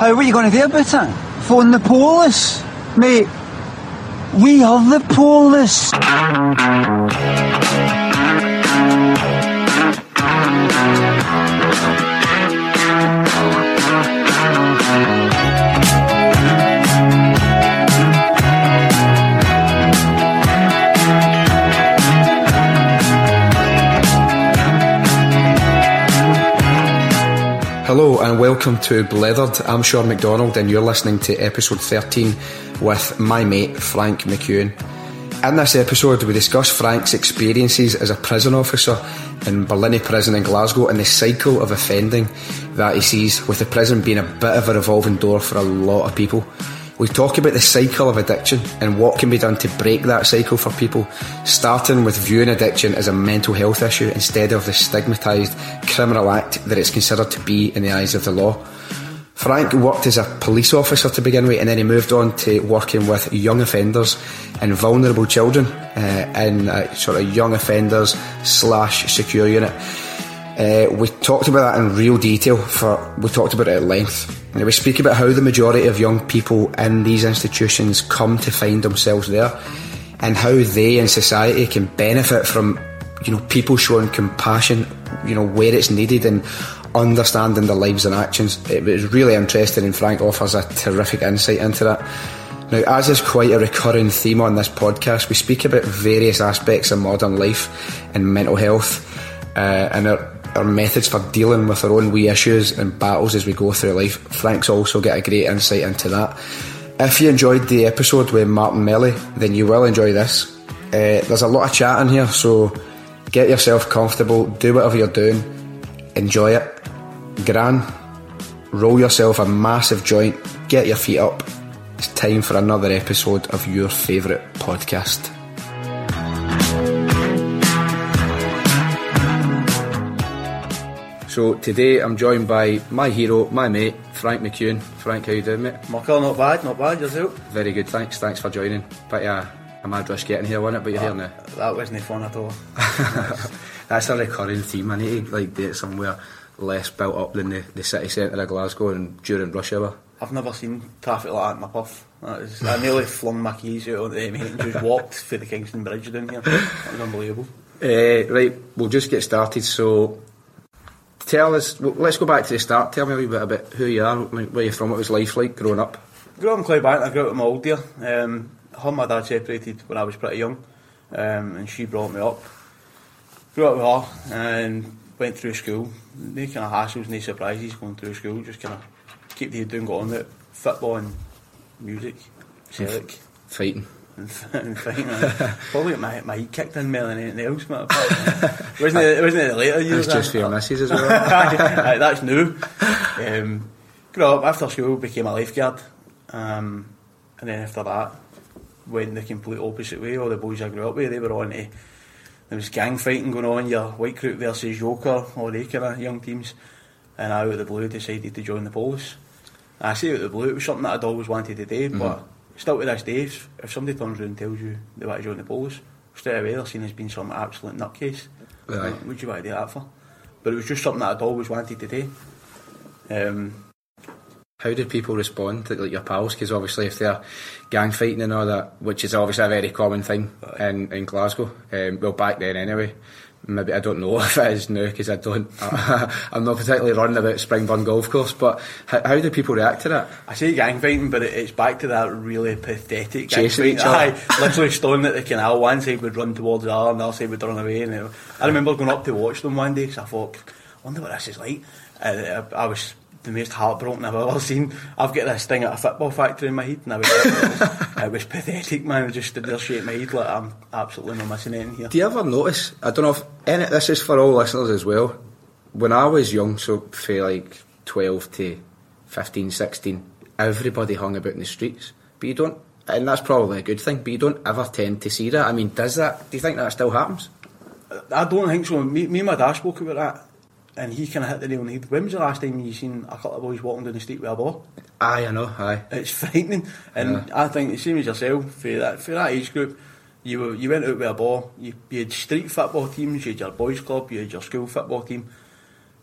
How, what are you going to do about it? Phone the police? Mate, we are the police. Hello and welcome to Blethered. I'm Sean McDonald and you're listening to episode 13 with my mate Frank McEwen. In this episode we discuss Frank's experiences as a prison officer in Barlinnie Prison in Glasgow and the cycle of offending that he sees with the prison being a bit of a revolving door for a lot of people. We talk about the cycle of addiction and what can be done to break that cycle for people, starting with viewing addiction as a mental health issue instead of the stigmatised criminal act that it's considered to be in the eyes of the law. Frank worked as a police officer to begin with, and then he moved on to working with young offenders and vulnerable children uh, in a sort of young offenders slash secure unit. Uh, we talked about that in real detail. For we talked about it at length. And we speak about how the majority of young people in these institutions come to find themselves there, and how they and society can benefit from, you know, people showing compassion, you know, where it's needed and understanding their lives and actions. It was really interesting, and Frank offers a terrific insight into that. Now, as is quite a recurring theme on this podcast, we speak about various aspects of modern life and mental health, uh, and our our methods for dealing with our own wee issues and battles as we go through life. Frank's also got a great insight into that. If you enjoyed the episode with Martin Melly, then you will enjoy this. Uh, there's a lot of chat in here, so get yourself comfortable, do whatever you're doing, enjoy it. Gran, roll yourself a massive joint, get your feet up. It's time for another episode of your favourite podcast. So today I'm joined by my hero, my mate, Frank McEwen. Frank, how you doing, mate? Muckle, not bad, not bad, yourself? Very good, thanks. Thanks for joining. But yeah, a mad rush getting here, wasn't it? But you're here now. That wasn't fun at all. That's a recurring theme. I need to like do it somewhere less built up than the, the city centre of Glasgow and during rush hour. I've never seen traffic like that in my puff. That is, I nearly flung my keys out onto the M8 and just walked through the Kingston Bridge down here. That was unbelievable. Uh, right, we'll just get started. So, tell us. Well, let's go back to the start. Tell me a wee bit about who you are, where you're from, what was life like growing up. Grew up in Clydebank, I grew up in my old dear. Um, her and my dad separated when I was pretty young, um, and she brought me up. Grew up with her and went through school. No kind of hassles, no surprises going through school, just kind of keep the head down, got on with it. Football and music, Celtic. Fighting. And and Probably my, my heat kicked in more than anything else. matter of wasn't it? Wasn't it the later years? It's just for your missus as well. That's new. Um, grew up after school, became a lifeguard, um, and then after that, went the complete opposite way. All the boys I grew up with, they were on to there was gang fighting going on. Your white group versus Joker, all they kind of young teams, and I out of the blue decided to join the police. I say out of the blue, it was something that I'd always wanted to do, but still to this day, if, if somebody turns around and tells you they want to join the police, straight away they're seen as being some absolute nutcase. What would you want to do that for? But it was just something that I'd always wanted to do. Um, How did people respond to like your pals? Because obviously, if they're gang fighting and all that, which is obviously a very common thing in, in Glasgow, um, well, back then anyway. Maybe I don't know if it is now because I don't. I'm not particularly running about Springburn Golf Course, but how, how do people react to that? I say gang fighting, but it, it's back to that really pathetic gang Chasing each other. Aye, literally stoning at the canal. One side would run towards the other, and the other side would run away. And it- I remember going up to watch them one day, because I thought, I wonder what this is like. And I, I was the most heartbroken I've ever seen. I've got this thing at a football factory in my head, and I was, it, was, it was pathetic, man. I just stood there shaking my head like I'm absolutely not missing anything here. Do you ever notice? I don't know if and this is for all listeners as well. When I was young, so for like 12 to 15, 16, everybody hung about in the streets. But you don't, and that's probably a good thing, but you don't ever tend to see that. I mean, does that, do you think that still happens? I don't think so. Me, me and my dad spoke about that, and he kind of hit the nail on the head. When was the last time you seen a couple of boys walking down the street with a ball? Aye, I know, aye. It's frightening, and I think the same as yourself for that for that age group. You were, you went out with a ball. You, you had street football teams. You had your boys' club. You had your school football team.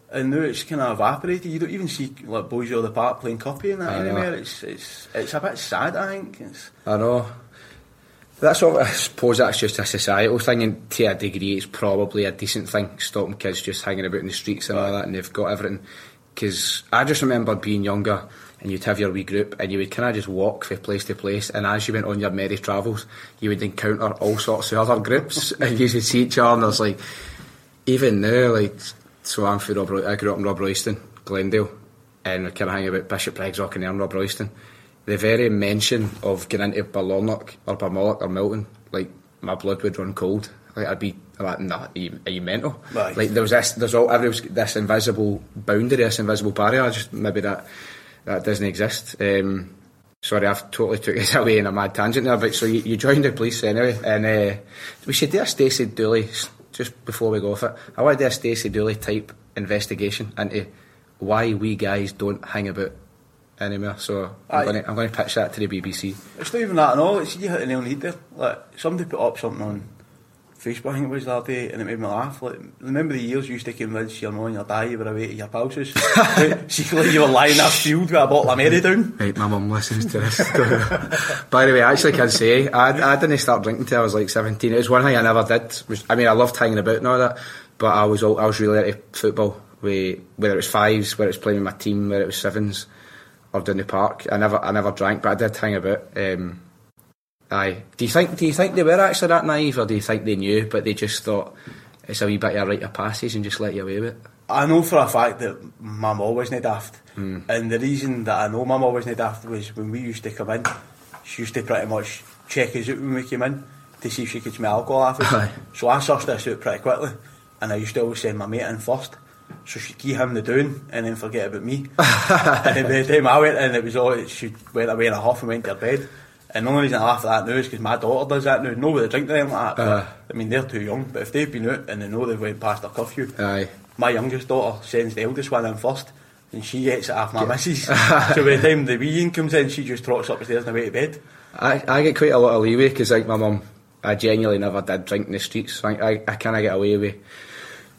And now it's kind of evaporated. You don't even see like boys of the park playing cuppy and that I know. anymore. It's it's it's a bit sad. I think. It's, I know. That's all. I suppose that's just a societal thing, and to a degree, it's probably a decent thing. Stopping kids just hanging about in the streets and all that, and they've got everything. Because I just remember being younger, and you'd have your wee group, and you would kind of just walk from place to place, and as you went on your merry travels, you would encounter all sorts of other groups, and you would see each other, and there's like, even now, like, so I'm from Rob, I grew up in Robroyston, Glendale, and we kind of hang about Bishopbriggs, Rock and Elm, Robroyston. The very mention of getting into Balornock or Barmulloch or Milton, like my blood would run cold. Like I'd be like, nah, are you, are you mental? Right. Like there was this, there's all every this invisible boundary, this invisible barrier. Just maybe that that doesn't exist. Um, sorry, I've totally took it away in a mad tangent there. But so you, you joined the police anyway, and uh, we should do a Stacey Dooley just before we go off it. I want to do a Stacey Dooley type investigation into why we guys don't hang about anymore. So I'm going to I'm going to pitch that to the BBC. it's not even that at all. It's you hit the nail on the head there. Like somebody put up something on Facebook, I think it was that day, and it made me laugh. Like, remember the years you used to convince your mum and your dad you were away to your pulses? Secretly, you were lying in a field with a bottle of Mary down. Right, my mum listens to this. By the way, I actually can say I, I didn't start drinking till I was like seventeen. It was one thing I never did. Was, I mean, I loved hanging about and all that, but I was al- I was really into football. We, whether it was fives, whether it was playing with my team, whether it was sevens, or down the park. I never I never drank, but I did hang about. Um, aye. Do you think Do you think they were actually that naive, or do you think they knew, but they just thought it's a wee bit of a rite of passage and just let you away with it? I know for a fact that mum always not daft. And the reason that I know mum always not daft was when we used to come in, she used to pretty much check us out when we came in to see if she could smell alcohol off us. So I sussed this out pretty quickly. And I used to always send my mate in first. So she'd give him the doing and then forget about me. and then by the time I went in, it was all, she went away in a huff and went to her bed. And the only reason I laugh at that now is because my daughter does that now. No with a drink or anything like that. But, Uh. I mean, they're too young. But if they've been out and they know they've went past their curfew, Aye. my youngest daughter sends the eldest one in first, and she gets it off my missus. so by the time the wee comes in, she just trots upstairs and away to bed. I, I get quite a lot of leeway because like my mum, I genuinely never did drink in the streets. So I, I, I kind of get away with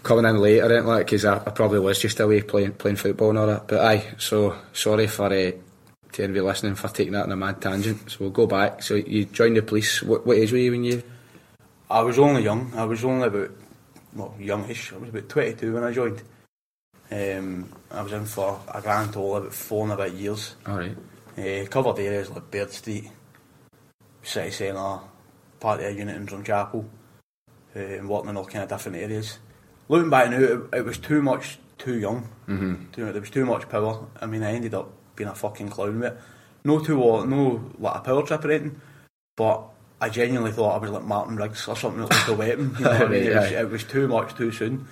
coming in late or anything like because I, I probably was just away playing playing football and all that. But aye, so sorry for uh, to anybody listening for taking that on a mad tangent. So we'll go back. So you joined the police. What, what age were you when you? I was only young. I was only about, well, youngish. I was about 22 when I joined. Um, I was in for a grand total about four and a bit years. All right. Uh, covered areas like Baird Street, City Centre, part of a unit in Drumchapel, uh, and working in all kind of different areas. Looking back now, it, it was too much, too young. Mm-hmm. Too, there was too much power. I mean, I ended up being a fucking clown with it. No too, wa- no like a power trip or anything, but I genuinely thought I was like Martin Riggs or something like a weapon. You know what I mean? It was, it was too much too soon.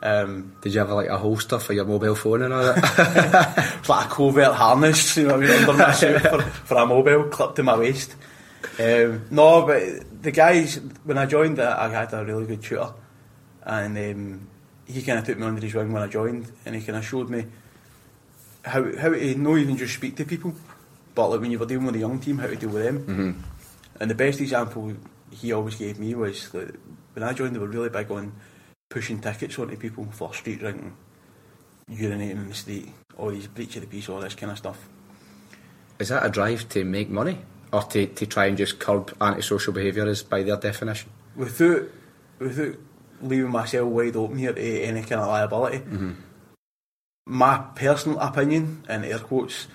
Um, Did you have like a holster for your mobile phone and all that? It's like a covert harness, you know what I mean, under my suit for, for a mobile clipped to my waist. Um, no, but the guys, when I joined, I I had a really good tutor, and um, he kind of took me under his wing when I joined, and he kind of showed me how how to not even just speak to people, but like when you were dealing with a young team, how to deal with them. And the best example he always gave me was that when I joined, they were really big on pushing tickets onto people for street drinking, urinating in the street, all these breach of the peace, all this kind of stuff. Is that a drive to make money or to, to try and just curb antisocial behaviour? Is by their definition? Without without leaving myself wide open here to any kind of liability, mm-hmm. my personal opinion, in air quotes,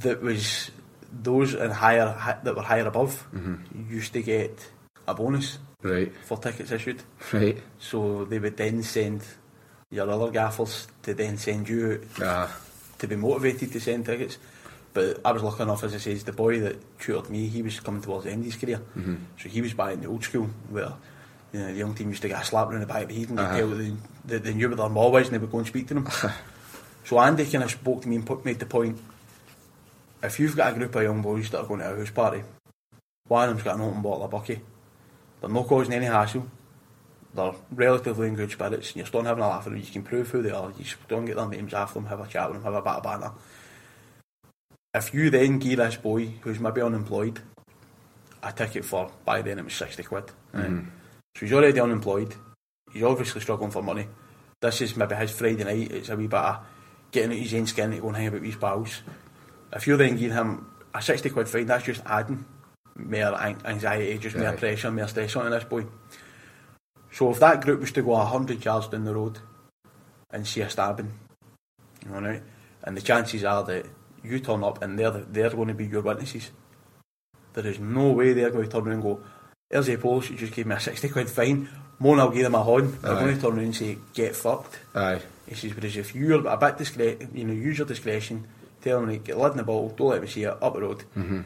that was those in higher that were higher above mm-hmm. used to get a bonus Right. for tickets issued. Right. So they would then send your other gaffers to then send you Ah. to be motivated to send tickets. But I was lucky enough, as I says, the boy that tutored me, he was coming towards the end of his career. Mm-hmm. So he was buying the old school where you know, the young team used to get a slap round the back of the head and Uh-huh. they, they, they, knew what their maw was and they would go and speak to them. so Andy kind of spoke to me and put, made the point if you've got a group of young boys that are going to a house party, one of them's got an open bottle of bucky, they're not causing any hassle, they're relatively in good spirits, and you're still having a laugh at them, you can prove who they are, you don't get their names after them, have a chat with them, have a bit of banter. If you then give this boy, who's maybe unemployed, a ticket for, by then it was 60 quid. right? So he's already unemployed, he's obviously struggling for money, this is maybe his Friday night. It's a wee bit of getting out his own skin to go and hang about with his pals. If you're then giving him a 60 quid fine, that's just adding more anxiety, just more pressure, more stress on this boy. So if that group was to go 100 yards down the road and see a stabbing, you know, right, and the chances are that you turn up and they're, they're going to be your witnesses, there is no way they're going to turn around and go, there's a police, you just gave me a 60 quid fine, Mon, I'll give them a horn. They're Aye. going to turn around and say, get fucked. Aye. He says, whereas if you're a bit discreet, you know, use your discretion, tell them, get lid in the bottle, don't let me see it, up the road. Mm-hmm.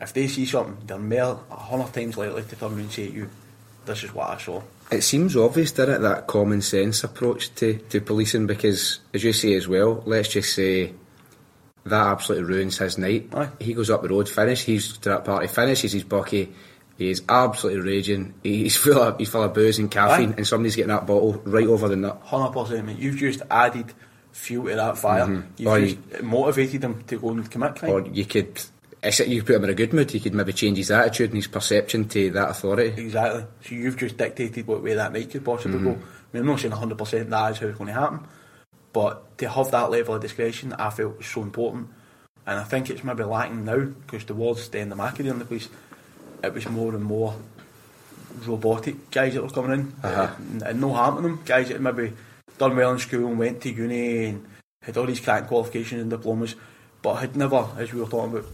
If they see something, they're more, a hundred times likely to turn around and say you, this is what I saw. It seems obvious, doesn't it, that common sense approach to, to policing because, as you say as well, let's just say that absolutely ruins his night. Aye. He goes up the road, finish, he's to that party, finishes his bucky, he is absolutely raging, he's full of, he's full of booze and caffeine, Aye. and somebody's getting that bottle right over the nut. Hundred percent, mate. You've just added fuel to that fire. Mm-hmm. You've Or just motivated him to go and commit crime. Or you could, you put him in a good mood, you could maybe change his attitude and his perception to that authority. Exactly. So you've just dictated what way that night could possibly go. Mm-hmm. I mean, I'm not saying 100% that is how it's going to happen, but to have that level of discretion, I felt was so important. And I think it's maybe lacking now because towards the end of my career in the police, it was more and more robotic guys that were coming in, Uh-huh. and, and no harm to them. Guys that maybe done well in school and went to uni and had all these crack qualifications and diplomas, but had never, as we were talking about,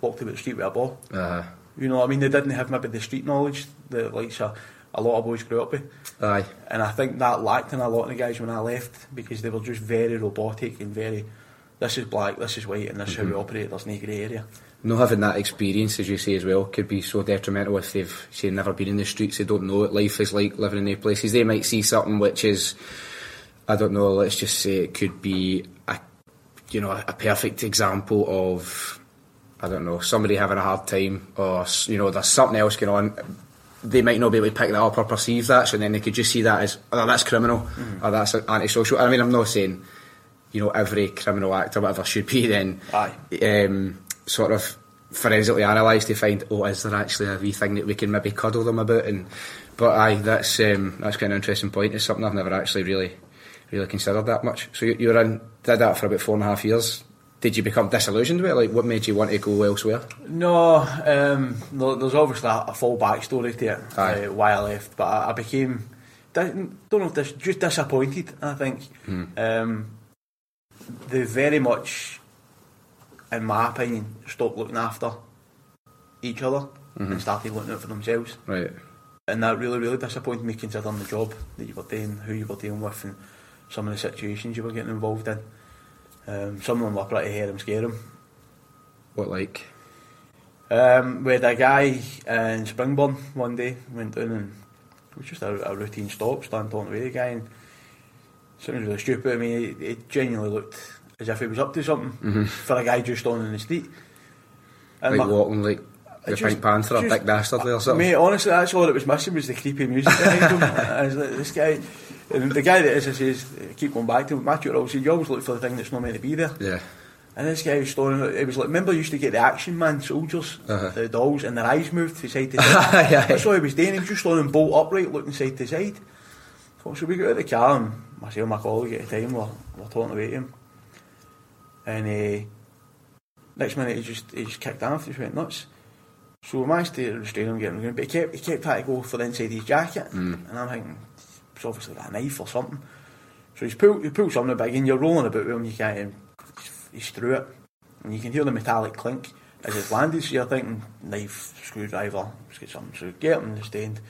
walked about the street with a ball. Uh, You know, what I mean, they didn't have maybe the street knowledge that like a, a lot of boys grew up with, aye. and I think that lacked in a lot of the guys when I left because they were just very robotic and very. This is black, this is white, and this is how we mm-hmm. operate. There's no grey area. not having that experience, as you say as well, could be so detrimental if they've say never been in the streets. They don't know what life is like living in their places. They might see something which is, I don't know. Let's just say it could be a, you know, a perfect example of, I don't know, somebody having a hard time, or you know, there's something else going on. They might not be able to pick that up or perceive that, so then they could just see that as, oh, that's criminal, mm-hmm. or that's antisocial. I mean, I'm not saying, you know, every criminal act or whatever should be then um, sort of forensically analysed to find, oh, is there actually a wee thing that we can maybe cuddle them about? And but aye, that's um, that's quite an interesting point. It's something I've never actually really really considered that much. So you, you were in did that for about four and a half years. Did you become disillusioned with it? Like, what made you want to go elsewhere? No, um, there- there's obviously a, a full backstory to it, uh, why I left, but I, I became, don't know if this, just disappointed, I think. Um, they very much, in my opinion, stopped looking after each other and started looking out for themselves. Right. And that really, really disappointed me considering the job that you were doing, who you were dealing with, and some of the situations you were getting involved in. Um, some of them were pretty harem scarum. What like? Um, we had a guy in Springburn one day, went down and it was just a, a routine stop, stand talking to the guy and something really stupid. I mean, it, it genuinely looked as if he was up to something for a guy just on in the street. And Like my- walking like the just- Pink Panther or just- Big Dastardly or something? Mate, honestly, that's all it was missing was the creepy music behind him. I like, this guy, and the guy that is, I says, keep going back to him, Matthew always said, you always look for the thing that's not meant to be there. Yeah. And this guy was storing it was like, remember you used to get the action man soldiers, Uh-huh. the dolls, and their eyes moved from side to side. aye. That's what he was doing, he was just storing bolt upright, looking side to side. So we got out of the car, and myself and my colleague at the time were, were talking away to him. And uh, next minute he just he just kicked off, he just went nuts. So we managed to restrain him, get him going, but he kept, he kept trying to go for the inside of his jacket. And I'm thinking, it's obviously got a knife or something. So he's pulled, he pulled something big and you're rolling about with him, you can't, he's through it. And you can hear the metallic clink as it landed, so you're thinking, knife, screwdriver, let's get something. So get him in the stand.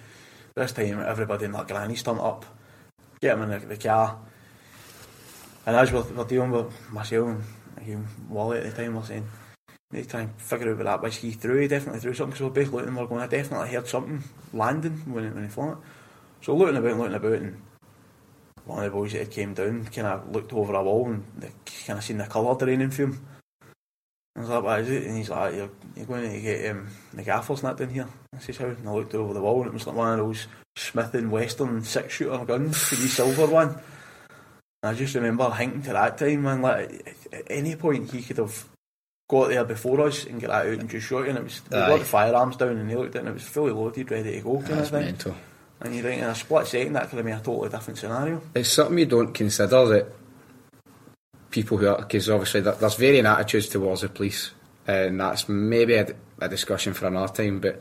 This time everybody in that granny's turned up. In the, the car. And as we're, we're dealing with myself and him, Wally at the time, we're saying, need to try and figure out what that whiskey threw. He definitely threw something, because we're both looking and we're going, I definitely heard something landing when, when he flung. So looking about and looking about, and one of the boys that had came down kind of looked over a wall and kind of seen the colour draining from him. I was like, what is it? And he's like, you're, you're going to get um, the gaffer's net down here. I says, how? And I looked over the wall and it was like one of those Smith and Wesson six shooter guns, the silver one. I just remember hinting to that time, man, like at any point he could have got there before us and get that out and just shot you. And it was, we got the firearms down and they looked at it and it was fully loaded, ready to go kind of thing. mental. And you think in a split second that could have been a totally different scenario. It's something you don't consider that people who are because obviously there- there's varying attitudes towards the police, and that's maybe a, a discussion for another time. But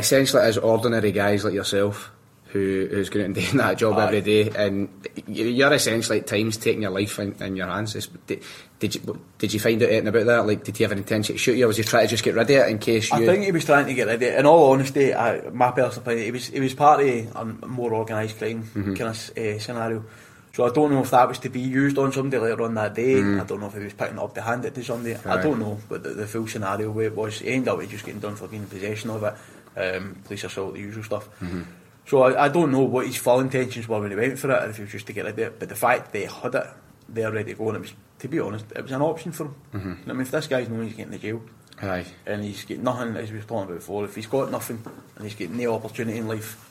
essentially, as ordinary guys like yourself, who who's going and doing that job Aye. every day, and you- you're essentially at times taking your life in, in your hands. Did, did you did you find out anything about that? Like, did he have an intention to shoot you, or was he trying to just get rid of it in case you? I think he was trying to get rid of it. In all honesty, I, my personal opinion, he was he was part of a more organised crime Mm-hmm. kind of uh, scenario. So I don't know if that was to be used on somebody later on that day. I don't know if he was picking it up to hand it to somebody. I Mm. Don't know, but the, the full scenario where it was, he ended up just getting done for being in possession of it, um, police assault, the usual stuff. Mm-hmm. So I, I don't know what his full intentions were when he went for it, or if he was just to get rid of it. But the fact they had it they're ready to go, and it was, to be honest, it was an option for him. Mm-hmm. I mean, if this guy's known he's getting the jail, Aye. and he's got nothing, as we were talking about before, if he's got nothing and he's getting no opportunity in life,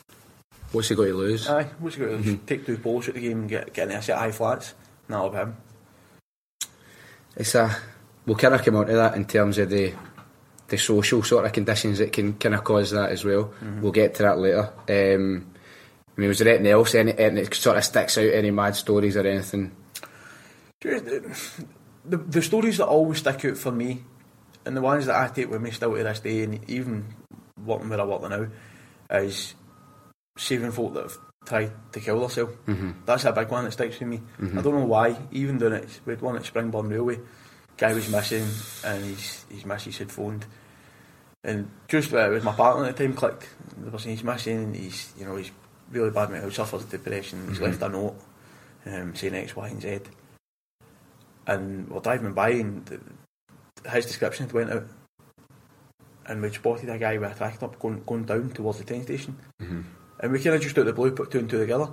What's he got to lose? aye, what's he got to do? Mm-hmm. Take two poles at the game and get, get into a set of high flats? That'll be him. It's a we'll kind of come on to that in terms of the the social sort of conditions that can kind of cause that as well. We'll get to that later. Um, I mean, was there anything else? Any, anything that sort of sticks out? Any mad stories or anything? The, the stories that always stick out for me, and the ones that I take with me still to this day, and even working where I work now, is saving folk that have tried to kill themselves. Mm-hmm. That's a big one that sticks with me. I don't know why. Even doing it, had one at Springburn Railway, guy was missing, and his his missus had phoned, and just uh, with my partner at the time clicked. The person he's missing, he's you know he's really bad mental, suffers depression. He's left a note um, saying X, Y, and Z. And we're driving by and his description had went out. And we spotted a guy with a tractor up going, going down towards the train station. And we kind of just out the blue put two and two together.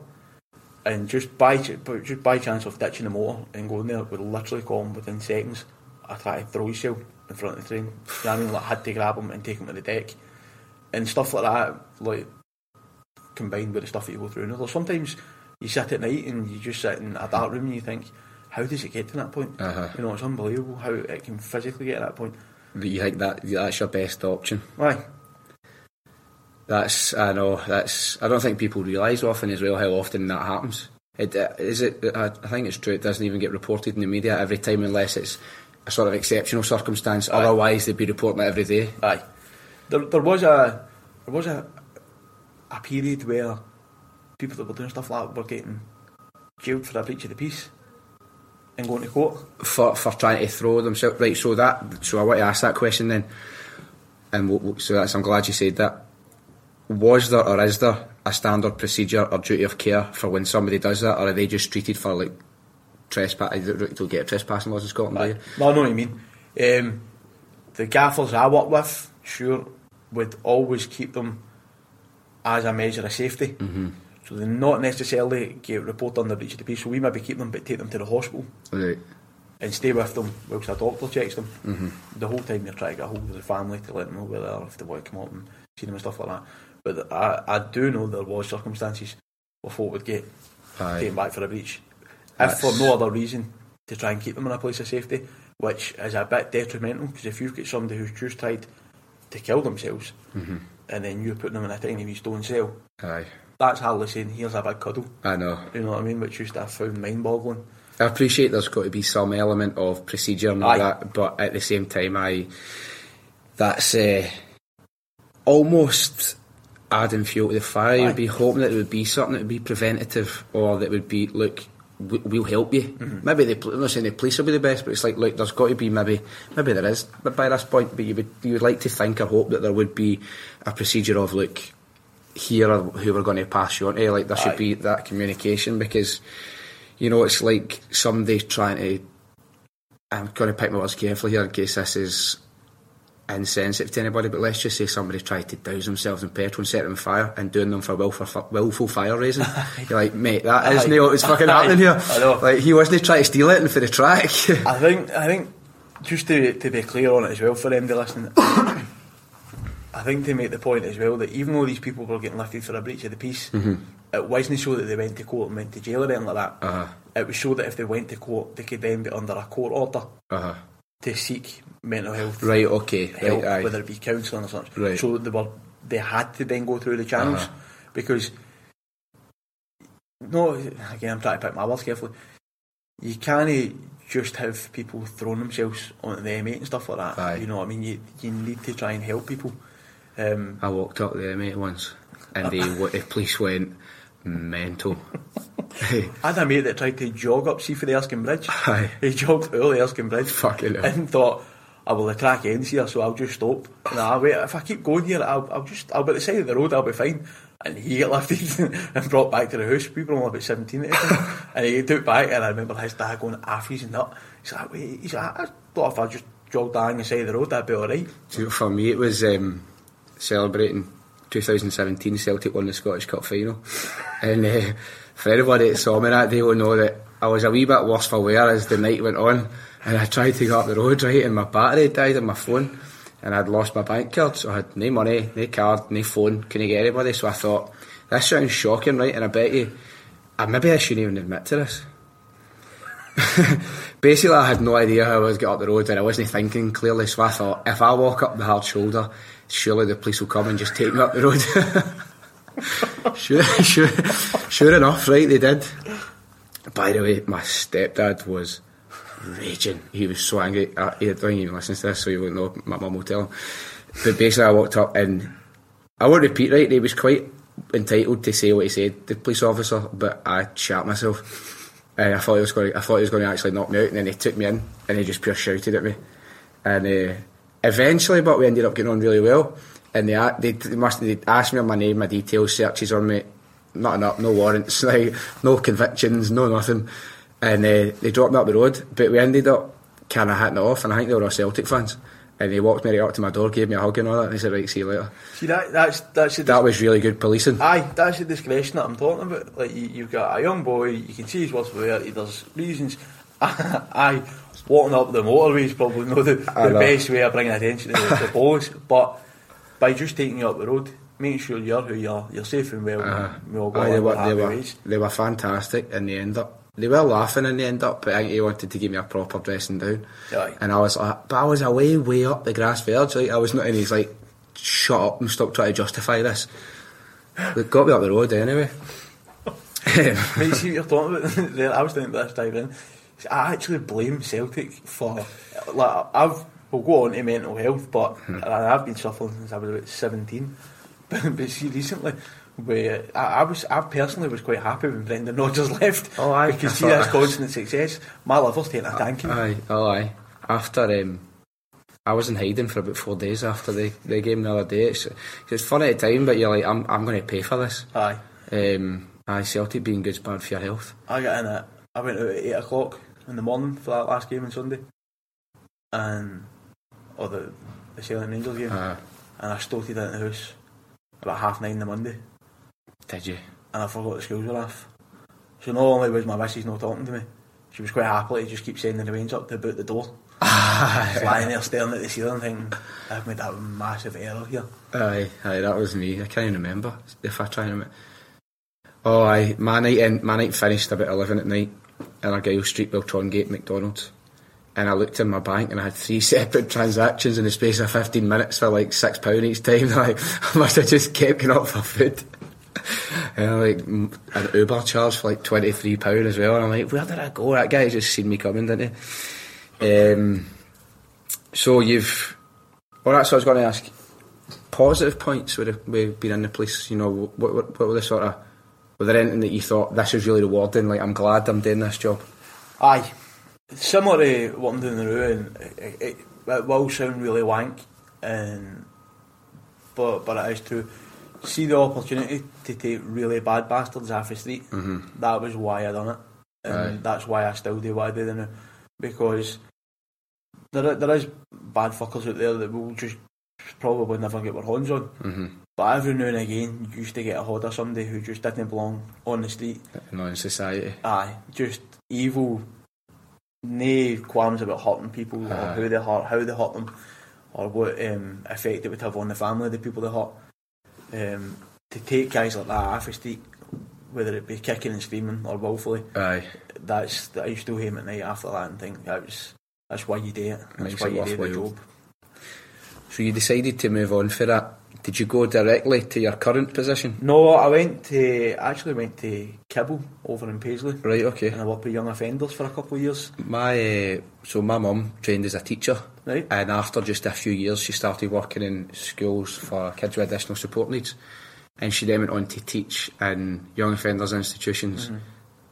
And just by just by chance of ditching the motor and going there we literally call him within seconds I tried to throw cell in front of the train you know I mean like had to grab him and take him to the deck and stuff like that like combined with the stuff that you go through there's sometimes you sit at night and you just sit in a dark room and you think how does it get to that point Uh-huh. you know it's unbelievable how it can physically get to that point That you think that that's your best option? Why? That's I know. That's I don't think people realise often as well how often that happens. It, uh, is it? I think it's true. It doesn't even get reported in the media every time unless it's a sort of exceptional circumstance. Aye. Otherwise, they'd be reporting it every day. Aye. There, there was a there was a a period where people that were doing stuff like that were getting jailed for a breach of the peace and going to court. for for trying to throw themselves right. So that so I want to ask that question then, and we'll, we'll- so that's I'm glad you said that. Was there or is there a standard procedure or duty of care for when somebody does that, or are they just treated for like trespass? To get trespassing laws in Scotland, do you? No, I know what you mean. Um, the gaffers I work with, sure, would always keep them as a measure of safety. Mm-hmm. So they not necessarily get report on the breach of the peace. So we maybe keep them, but take them to the hospital Right. and stay with them whilst a doctor checks them. Mm-hmm. The whole time you're trying to get a hold of the family to let them know where they are, if they want to come up and see them and stuff like that. But I, I do know there was circumstances where folk would get Aye. taken back for a breach, if for no other reason to try and keep them in a place of safety, which is a bit detrimental because if you've got somebody who's just tried to kill themselves Mm-hmm. and then you're putting them in a tiny wee stone cell, Aye. that's hardly saying here's a big cuddle. I know. You know what I mean? Which just I found mind boggling. I appreciate there's got to be some element of procedure and all Aye. that, but at the same time, I that's uh, almost adding fuel to the fire. Aye. You'd be hoping that it would be something that would be preventative, or that would be look. We- We'll help you. Mm-hmm. Maybe the I'm not saying the police will be the best, but it's like look, there's got to be maybe maybe there is, but by this point, but you would you would like to think or hope that there would be a procedure of look here are who we're going to pass you on to. Like there should Aye. be that communication because you know it's like somebody trying to. I'm going to pick my words carefully here in case this is insensitive to anybody, but let's just say somebody tried to douse themselves in petrol and set them on fire and doing them for willful, willful fire raising. You're like, mate, that isn't Aye. what's fucking happening here. I know. Like, he wasn't trying to steal it and for the track. I think I think just to to be clear on it as well for them to listen. I think to make the point as well that even though these people were getting lifted for a breach of the peace, it wasn't so that they went to court and went to jail or anything like that. Uh-huh. It was so that if they went to court, they could then be under a court order uh-huh. To seek mental health Right, okay. help, Right, whether it be counselling or such. Right. So they were they had to then go through the channels. Uh-huh. because no, again, I'm trying to pick my words carefully. You can't just have people throwing themselves onto the M8 and stuff like that. Aye. You know what I mean? You, you need to try and help people. Um, I walked up the M8 once, and the, the police went mental. I had a mate that tried to jog up, see for the Erskine Bridge. Aye. He jogged out the Erskine Bridge. Fucking hell. And thought, I will the track ends here, so I'll just stop. Nah, wait, if I keep going here, I'll, I'll just, I'll be at the side of the road, I'll be fine. And he got lifted and brought back to the house. We were only about 17 at the time. and he took back, and I remember his dad going, half his nut. He's like, wait, he's like, I thought if I just jogged down the side of the road, that'd be alright. For me, it was um, celebrating 2017 Celtic won the Scottish Cup final, and uh, for anybody that saw me that day will know that I was a wee bit worse for wear as the night went on, and I tried to go up the road right, and my battery died on my phone, and I'd lost my bank card, so I had no money, no card, no phone, couldn't get anybody. So I thought this sounds shocking, right? And I bet you, uh, maybe I shouldn't even admit to this. Basically, I had no idea how I was get up the road, and I wasn't thinking clearly. So I thought, if I walk up the hard shoulder, surely the police will come and just take me up the road. sure, sure, sure enough, right? They did. By the way, my stepdad was raging. He was so angry. He don't even listen to this, so you won't know. My mum will tell him. But basically, I walked up and I won't repeat. Right, he was quite entitled to say what he said, the police officer, but I shat myself. And I thought he was going. To, I thought he was going to actually knock me out, and then he took me in, and he just pure shouted at me. And uh, eventually, but we ended up getting on really well. And they they, they must they asked me on my name, my details, searches on me, nothing up, no warrants, like no convictions, no nothing. And uh, they dropped me up the road, but we ended up kind of hitting it off, and I think they were all Celtic fans. And they walked me right up to my door, gave me a hug and all that, and he said, "Right, see you later." See, that, that's, that's That was really good policing. Aye, that's the discretion that I'm talking about. Like you, you've got a young boy, you can see his words for where he reasons. Aye, walking up the motorway is probably not the, the best way of bringing attention to the, the police, but by just taking you up the road, making sure you're who you are, you're safe and well. Uh, we all aye, they, were, they, were, they were fantastic in the end up. They were laughing in the end up, but I think he wanted to give me a proper dressing down. Aye. And I was like, but I was away, way up the grass verge. Like, I was not, and he's like, shut up and stop trying to justify this. They got me up the road anyway. Mate, see what you're talking about there. I was thinking about this time in. I actually blame Celtic for like I've we'll go on to mental health, but Hmm. I- I've been suffering since I was about seventeen. But, but see, recently, where I, I was, I personally was quite happy when Brendan Rodgers left. Oh, aye. because see that's constant success. My liver's taking a tanking. aye, oh aye. After, um, I was in hiding for about four days after the, the game the other day. It's, it's fun at the time, but you're like, I'm, I'm going to pay for this. Aye, Um, aye, Celtic being good's bad for your health. I got in at I went out at eight o'clock in the morning for that last game on Sunday, and or the the Celtic Rangers game, Uh, and I stoated into the house about half nine the Monday. did you? and I forgot the schools were off. So not only was my missus not talking to me, she was quite happy to just keep sending the range up to about the door. Just lying there staring at the ceiling thinking, I've made a massive error here. Aye, aye, that was me. I can't even remember if I try and remember. Oh, aye, my night in, my night finished about eleven at night in Argyle Street, Beltron Gate, McDonald's, and I looked in my bank and I had three separate transactions in the space of fifteen minutes for like six pound each time. Like I must have just kept going up for food. And like an Uber charge for like twenty three pound as well. And I'm like, where did I go? That guy just seen me coming, didn't he? Um, so you've. Well, that's what I was going to ask positive points with, with being in the police? You know, what, what, what were the sort of were there anything that you thought this is really rewarding? Like, I'm glad I'm doing this job. Aye. Similar to what I'm doing now, and it, it, it will sound really wank, and but but it is true. See the opportunity to take really bad bastards off the street. Mm-hmm. That was why I done it, and that's why I still do what I do now, because there there is bad fuckers out there that will just probably never get their horns on. Mm-hmm. But every now and again, you used to get a hold of somebody who just didn't belong on the street. Know, in society. Aye, just evil. No qualms about hurting people or who they hurt, how they hurt them, or what um, effect it would have on the family of the people they hurt. Um, to take guys like that off the street, whether it be kicking and screaming or willfully, Aye, that's that you still him at night after that and think that was that's why you do it. That's Makes why it you do the job. so you decided to move on for that. Did you go directly to your current position? No, I went to actually went to Kibble over in Paisley, Right, okay. and I worked with young offenders for a couple of years. My uh, so my mum trained as a teacher, Right. and after just a few years, she started working in schools for kids with additional support needs, and she then went on to teach in young offenders institutions.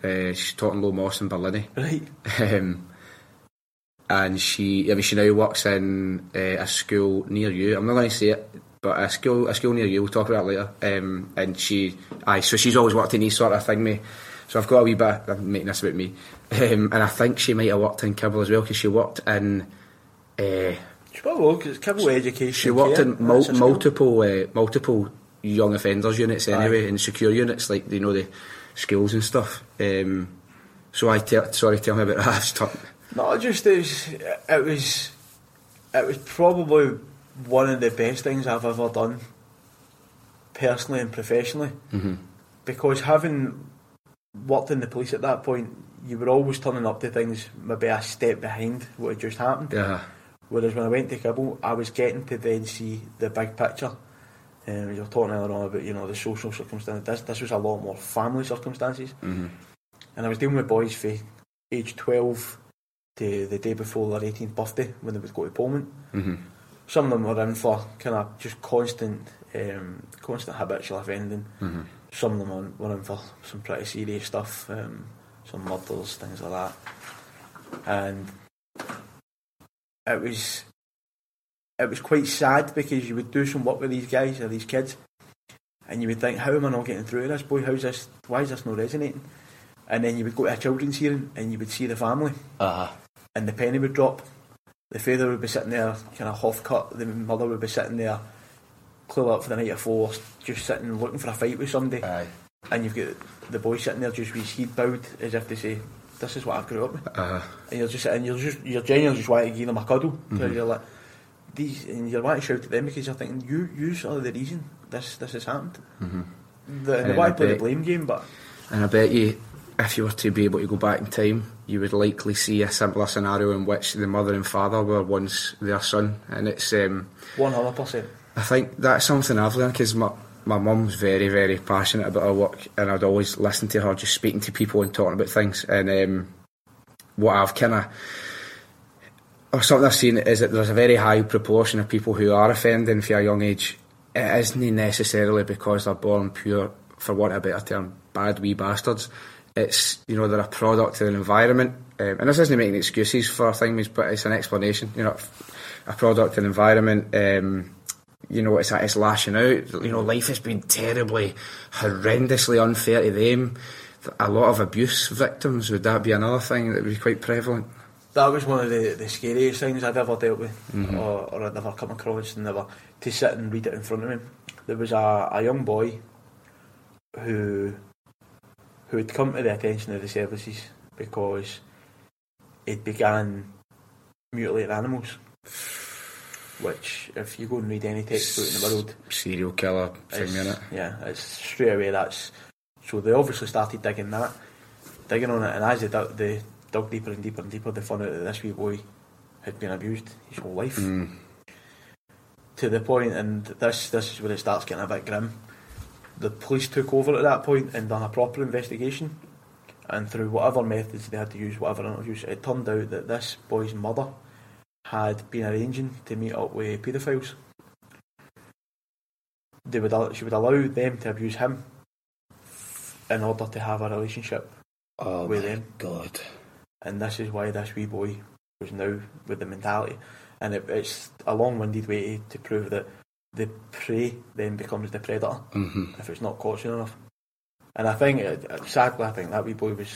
Uh, she taught in Low Moss and Barlinnie, Right. um, and she I mean she now works in uh, a school near you. I'm not going to say it. But a school, a school near you. We'll talk about later. Um, and she, aye, so she's always worked in these sort of thing. Me, so I've got a wee bit. I'm making this about me, um, and I think she might have worked in Kibble as well because she worked in. Uh, She probably because Kibble Education. she worked Care, in mul- that's a school. multiple uh, multiple young offenders units anyway, Aye. in secure units like you know the schools and stuff. Um, so I tell, sorry, tell me about that. No, just it was, it was, it was probably one of the best things I've ever done, personally and professionally. Mhm. Because having worked in the police at that point, you were always turning up to things maybe a step behind what had just happened. Yeah, Whereas when I went to Kibble, I was getting to then see the big picture. Um, you were talking earlier on about you know the social circumstances. This, this was a lot more family circumstances, Mhm. and I was dealing with boys from age twelve to the day before their 18th birthday when they would go to Polmont. Mhm. Some of them were in for kind of just constant, um, constant habitual offending. Mhm. Some of them were, were in for some pretty serious stuff, um, some murders, things like that. And it was it was quite sad because you would do some work with these guys or these kids, and you would think, how am I not getting through this boy? How's this? Why is this not resonating? And then you would go to a children's hearing and you would see the family, uh, and the penny would drop. The father would be sitting there, kind of half cut. The mother would be sitting there, clued up for the night of before, just sitting looking for a fight with somebody. aye, And you've got the boy sitting there just with his head bowed, as if to say, "This is what I've grew up with." uh, And you're just and you're just you're genuinely just wanting to give them a cuddle Mm-hmm. you're like these, and you're wanting to shout at them because you're thinking you you are the reason this this has happened. Mhm. The, and they want I to play the blame game, but and I bet you, if you were to be able to go back in time, you would likely see a similar scenario in which the mother and father were once their son, and it's. Um, one hundred percent. I think that's something I've learned because my my mum's very very passionate about her work, and I'd always listen to her just speaking to people and talking about things. And um, what I've kind of or something I've seen is that there's a very high proportion of people who are offending for a young age. It isn't necessarily because they're born pure, for want of a better term, bad wee bastards. It's you know they're a product of an environment, um, and this isn't making excuses for things, but it's an explanation. You know, a product of an environment. Um, you know, it's it's lashing out. You know, life has been terribly, horrendously unfair to them. A lot of abuse victims. Would that be another thing that would be quite prevalent? That was one of the, the scariest things I'd ever dealt with Mm-hmm. or, or I'd ever come across and never to sit and read it in front of me. There was a, a young boy who who had come to the attention of the services because it began mutilating animals. Which, if you go and read any textbook in the world, Serial killer thing it's, in it. yeah, it's straight away that's. So they obviously started digging that, digging on it, and as they dug, they dug deeper and deeper and deeper, they found out that this wee boy had been abused his whole life. Mm. To the point, and this this is where it starts getting a bit grim. The police took over at that point and done a proper investigation, and through whatever methods they had to use, whatever interviews, it turned out that this boy's mother had been arranging to meet up with paedophiles. They would she would allow them to abuse him in order to have a relationship Oh with my them. god. and this is why this wee boy was now with the mentality. And it, it's a long-winded way to prove that the prey then becomes the predator hmm if it's not caught soon enough. And I think, it, it- sadly, I think that wee boy was.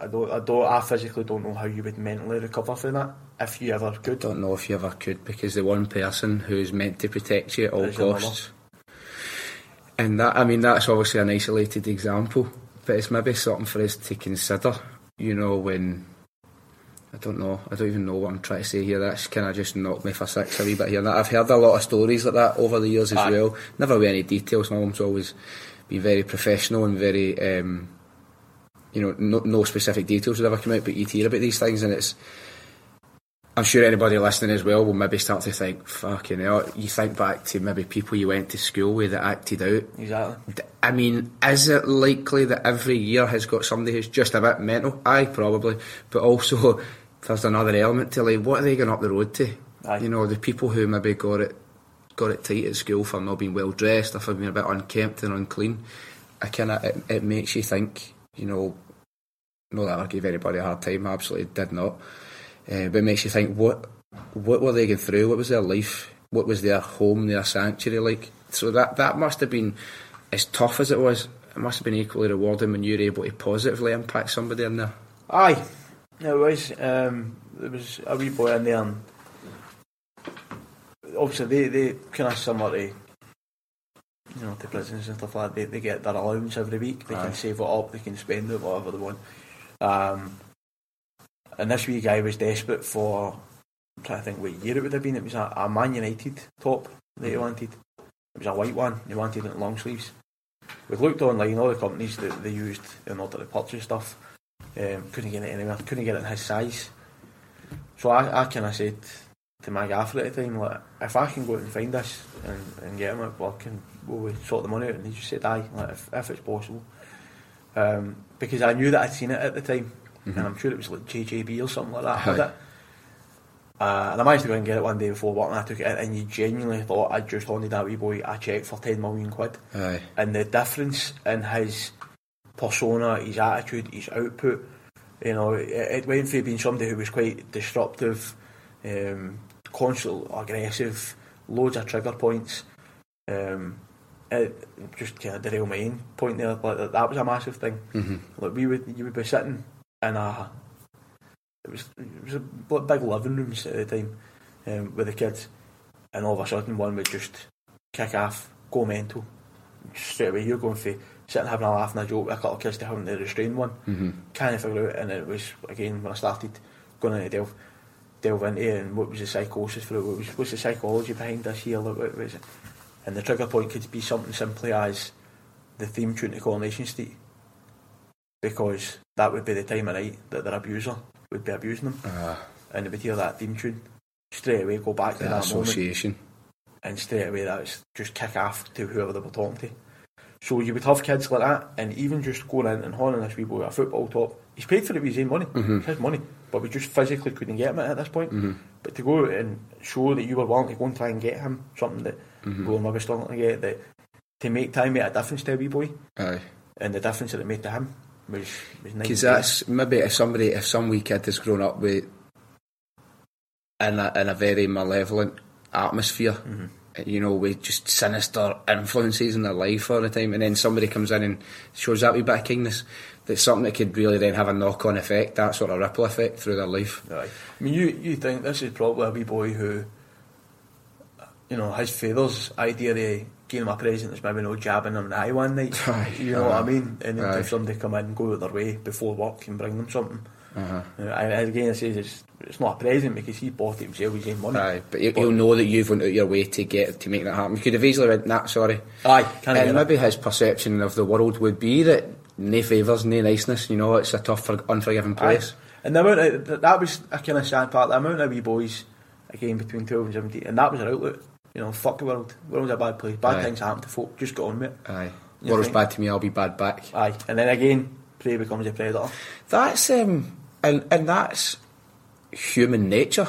I don't, I don't, I physically don't know how you would mentally recover from that if you ever could. Don't know if you ever could because the one person who's meant to protect you at all Is costs. And that, I mean, that's obviously an isolated example, but it's maybe something for us to consider. You know, when I don't know, I don't even know what I'm trying to say here. That's kind of just knocked me for six a wee bit here. And I've heard a lot of stories like that over the years as Aye. well. Never with any details. My mum's always been very professional and very, um, you know, no, no specific details would ever come out, but you'd hear about these things, and it's I'm sure anybody listening as well will maybe start to think, fucking hell, you think back to maybe people you went to school with that acted out. Exactly. I mean, is it likely that every year has got somebody who's just a bit mental? Aye, probably. But also, there's another element to like, what are they going up the road to? Aye. You know, the people who maybe got it got it tight at school for not being well dressed, or for being a bit unkempt and unclean. I kind of, it, it makes you think, you know, not that I gave anybody a hard time, I absolutely did not. Uh, but it makes you think, what what were they going through? What was their life? What was their home, their sanctuary like? So that that must have been as tough as it was. It must have been equally rewarding when you were able to positively impact somebody in there. Aye, it was. Um, there was a wee boy in there, and obviously they they kind of similar to you know to prisons and stuff like that. They, they get their allowance every week. They Aye. can save it up. They can spend it whatever they want. Um, and this wee guy was desperate for. I'm trying to think what year it would have been. It was a, a Man United top that he wanted. It was a white one. He wanted it in long sleeves. We looked online, all the companies that they used in order to purchase stuff. Um, couldn't get it anywhere. Couldn't get it in his size. So I, I kind of said to my gaffer at the time, like, if I can go out and find this and, and get him at work and will we sort the money out? And he just said, aye, like, if, if it's possible. Um, because I knew that I'd seen it at the time. And I'm sure it was like JJB or something like that. had Aye. it. Uh, and I managed to go and get it one day before work and I took it in and you genuinely thought I'd just handed that wee boy a cheque for 10 million quid Aye. and the difference in his persona, his attitude, his output. You know, it, went from being somebody who was quite disruptive, um, constantly aggressive, loads of trigger points. Um, it just kind of derail my own point there. Like that was a massive thing. Mm-hmm. Like we would, you would be sitting in a, it was it was a big living rooms at the time um, with the kids, and all of a sudden one would just kick off, go mental, straight away. You're going for sitting having a laugh and a joke with a couple of kids to having to restrain one. Mm-hmm. Can't figure out, and it was again when I started going into delve delve into it and what was the psychosis for it, what was what's the psychology behind this here, what was it? And the trigger point could be something simply as the theme tune to Coronation Street, because that would be the time of night that their abuser would be abusing them, Uh, and they would hear that theme tune straight away, go back to that moment, association. and straight away that's just kick off to whoever they were talking to. So you would have kids like that, and even just going in and honing this wee boy a football top. He's paid for it with his own money, Mhm. it's his money, but we just physically couldn't get him at this point. Mhm. But to go and show that you were willing to go and try and get him something that Mhm. we were maybe struggling to get, that to make time made a difference to a wee boy, Aye. and the difference that it made to him was. Because that's maybe if somebody, if some wee kid has grown up with in a, in a very malevolent atmosphere, you know, with just sinister influences in their life all the time, and then somebody comes in and shows that wee bit of kindness, that's something that could really then have a knock on effect, that sort of ripple effect through their life. Aye. I mean, you you think this is probably a wee boy who, you know, his father's idea of giving him a present is maybe no jabbing him in the eye one night. Aye. You know what I mean? And then if somebody come in and go out their way before work and bring them something. Uh-huh. Uh, I, again, I say it's, it's not a present because he bought it himself with his own money. Aye, but you, you'll know that you've went out your way to get to make that happen. You could have easily went, nah, sorry. Aye, and maybe his perception of the world would be that no favours, no niceness, you know, it's a tough, unforgiving place. And the amount of, that was a kind of sad part. The amount of wee boys, again between twelve and seventeen, and that was their outlet. You know, fuck the world. The world's a bad place. Bad Aye. things happen to folk. Just get on with it. Aye. You World's bad to me, I'll be bad back. Aye. And then again, prey becomes a predator. That's um, and and that's human nature.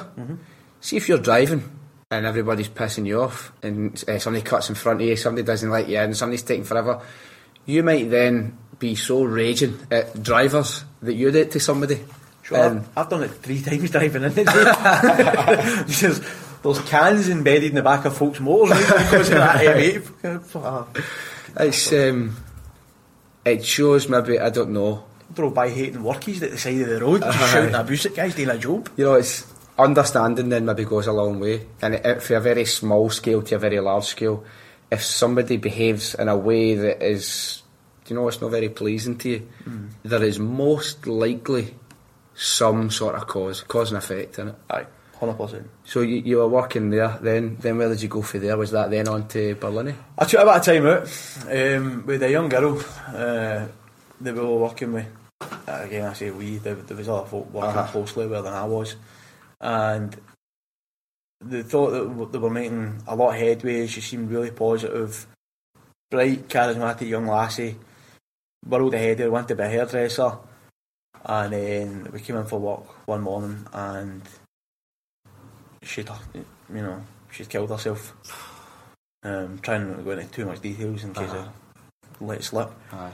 See if you're driving and everybody's pissing you off, and uh, somebody cuts in front of you, somebody doesn't like you, and somebody's taking forever. You might then be so raging at drivers that you did it to somebody. Sure, And- I've, I've done it three times driving in there's, there's cans embedded in the back of folks' motors because of that M8. It's um, it shows maybe I don't know. Bro, by hating workies at the side of the road, just Aye. shouting abuse at guys doing a job. You know, it's understanding then maybe goes a long way, and it, it, for a very small scale to a very large scale, if somebody behaves in a way that is, you know, it's not very pleasing to you, hmm. there is most likely some sort of cause, cause and effect in it. Aye, 100%. So you, you were working there, then then where did you go for there? Was that then on to Barlinnie? I took a bit of time out um, with a young girl uh, that we were working with. Uh, again, I say we, there, there was other folk working Uh-huh. closely with than I was. and they thought that they were making a lot of headway. She seemed really positive, bright, charismatic young lassie. World ahead, went to be a hairdresser, and then we came in for work one morning, and she'd, you know, she'd killed herself. Um, trying not to go into too much details in case uh-huh. I let it slip. Aye.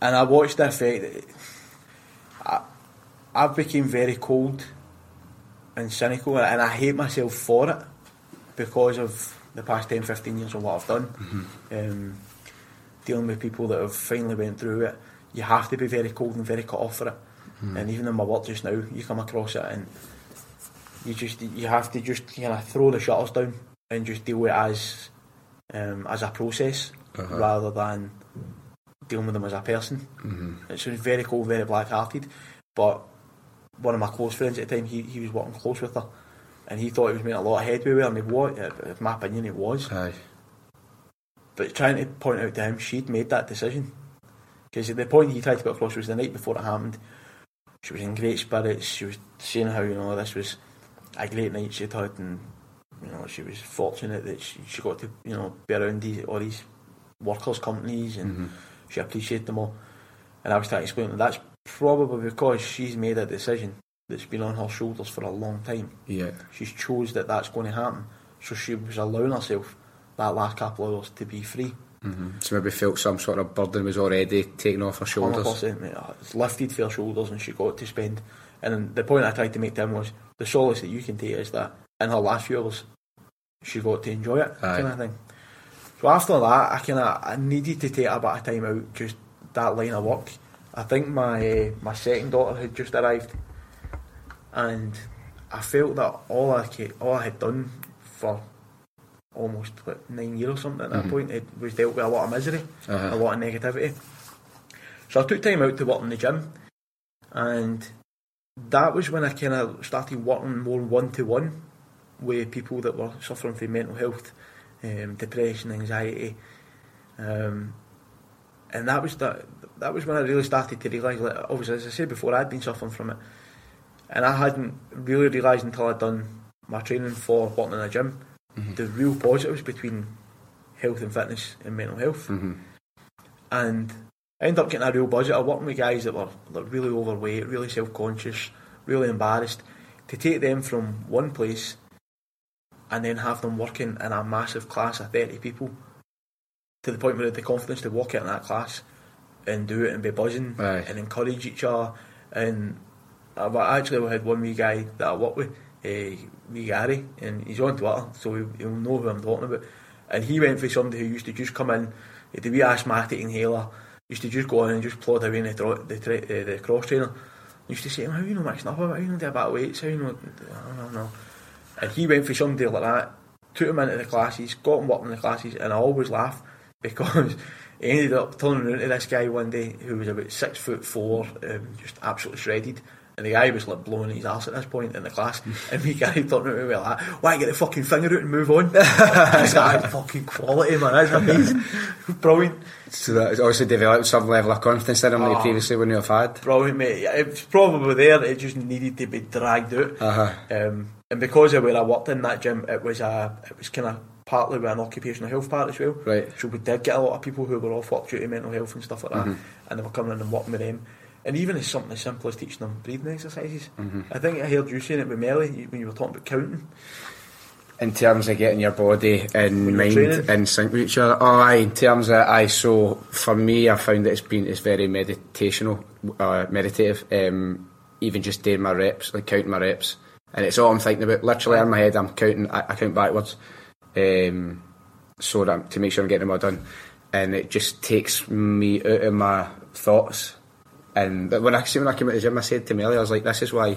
And I watched the effect. I, I became very cold and cynical, and I hate myself for it because of the past 10, 15 years of what I've done. Mm-hmm. Um, dealing with people that have finally went through it, you have to be very cold and very cut off for it. Mm-hmm. And even in my work just now, you come across it and you just you have to just kind of throw the shutters down and just deal with it as um, as a process Uh-huh. rather than dealing with them as a person. Mm-hmm. It's very cold, very black hearted. But one of my close friends at the time, he, he was working close with her and he thought he was making a lot of headway with her, and he was, in my opinion, he was. Aye. But trying to point out to him, she'd made that decision. Because the point he tried to put across was the night before it happened, she was in great spirits. She was saying how, you know, this was a great night she'd had, and, you know, she was fortunate that she, she got to, you know, be around these, all these workers' companies and Mm-hmm. she appreciated them all. And I was trying to explain that that's probably because she's made a decision that's been on her shoulders for a long time. Yeah. She's chose that that's going to happen. So she was allowing herself that last couple of hours to be free. Mm-hmm. So maybe felt some sort of burden was already taken off her shoulders. 100%, mate. It's lifted for her shoulders and she got to spend. And the point I tried to make to him was the solace that you can take is that in her last few hours, she got to enjoy it, Aye. kind of thing. So after that, I kind of I needed to take a bit of time out, just that line of work. I think my uh, my second daughter had just arrived, and I felt that all I ca- all I had done for almost what, nine years or something at that Mhm. point it was dealt with a lot of misery, Uh-huh. a lot of negativity. So I took time out to work in the gym, and that was when I kind of started working more one to one with people that were suffering from mental health, um, depression, anxiety, um, and that was that. That was when I really started to realise. Like, obviously, as I said before, I'd been suffering from it, and I hadn't really realised until I'd done my training for working in a gym the real positives between health and fitness and mental health Mm-hmm. and I ended up getting a real budget. I worked with guys that were really overweight, really self conscious, really embarrassed. To take them from one place and then have them working in a massive class of 30 people to the point where they had the confidence to walk out in that class and do it and be buzzing Aye. and encourage each other. And I've actually had one wee guy that I worked with, uh, wee Gary, and he's on Twitter, so he'll, he'll know who I'm talking about. And he went for somebody who used to just come in, had the wee asthmatic inhaler, used to just go in and just plod away in the, the, tra- uh, the cross trainer. Used to say, how you know mixing up about, how you know do a bit of weights, how you know, I don't know. And he went for somebody like that, took him into the classes, got him working in the classes, and I always laugh because he ended up turning around to this guy one day who was about six foot four, um, just absolutely shredded. And the guy was like blowing his ass at this point in the class, and me guy around to me like, "Why get the fucking finger out and move on?" That's like, fucking quality, man. That's amazing, brilliant. So that has obviously developed some level of confidence in him that Oh. he previously wouldn't have had. Brilliant, mate. It was probably there. It just needed to be dragged out. Uh-huh. Um, and because of where I worked in that gym, it was a, it was kind of partly with an occupational health part as well. Right. So we did get a lot of people who were off work due to mental health and stuff like that, and they were coming in and working with them. And even as something as simple as teaching them breathing exercises. I think I heard you saying it with Melly when you were talking about counting. In terms of getting your body and mind training? in sync with each other. Oh, aye, in terms of I so for me I found that it's been it's very meditational, uh, meditative. Um, even just doing my reps, like counting my reps, and it's all I'm thinking about. Literally in my head, I'm counting. I, I count backwards, um, so that to make sure I'm getting them all done, and it just takes me out of my thoughts. And but when I when I came out of the gym, I said to Melly, I was like, "This is why."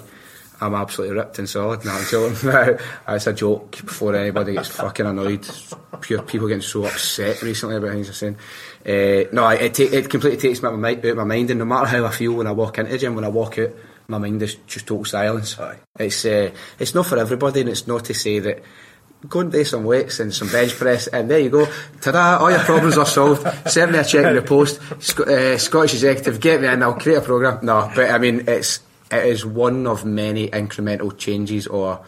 I'm absolutely ripped and solid. Now I'm telling you, it's a joke before anybody gets fucking annoyed. Pure people getting so upset recently about things I'm saying. Uh, no, it, ta- it completely takes me out my, out of my mind, and no matter how I feel when I walk into the gym, when I walk out, my mind is just total silence. Aye. It's uh, it's not for everybody, and it's not to say that. Go and do some weights and some bench press, and there you go. Ta-da! All your problems are solved. Send me a check in the post. Sc- uh, Scottish executive, get me in. I'll create a program. No, but I mean, it's it is one of many incremental changes or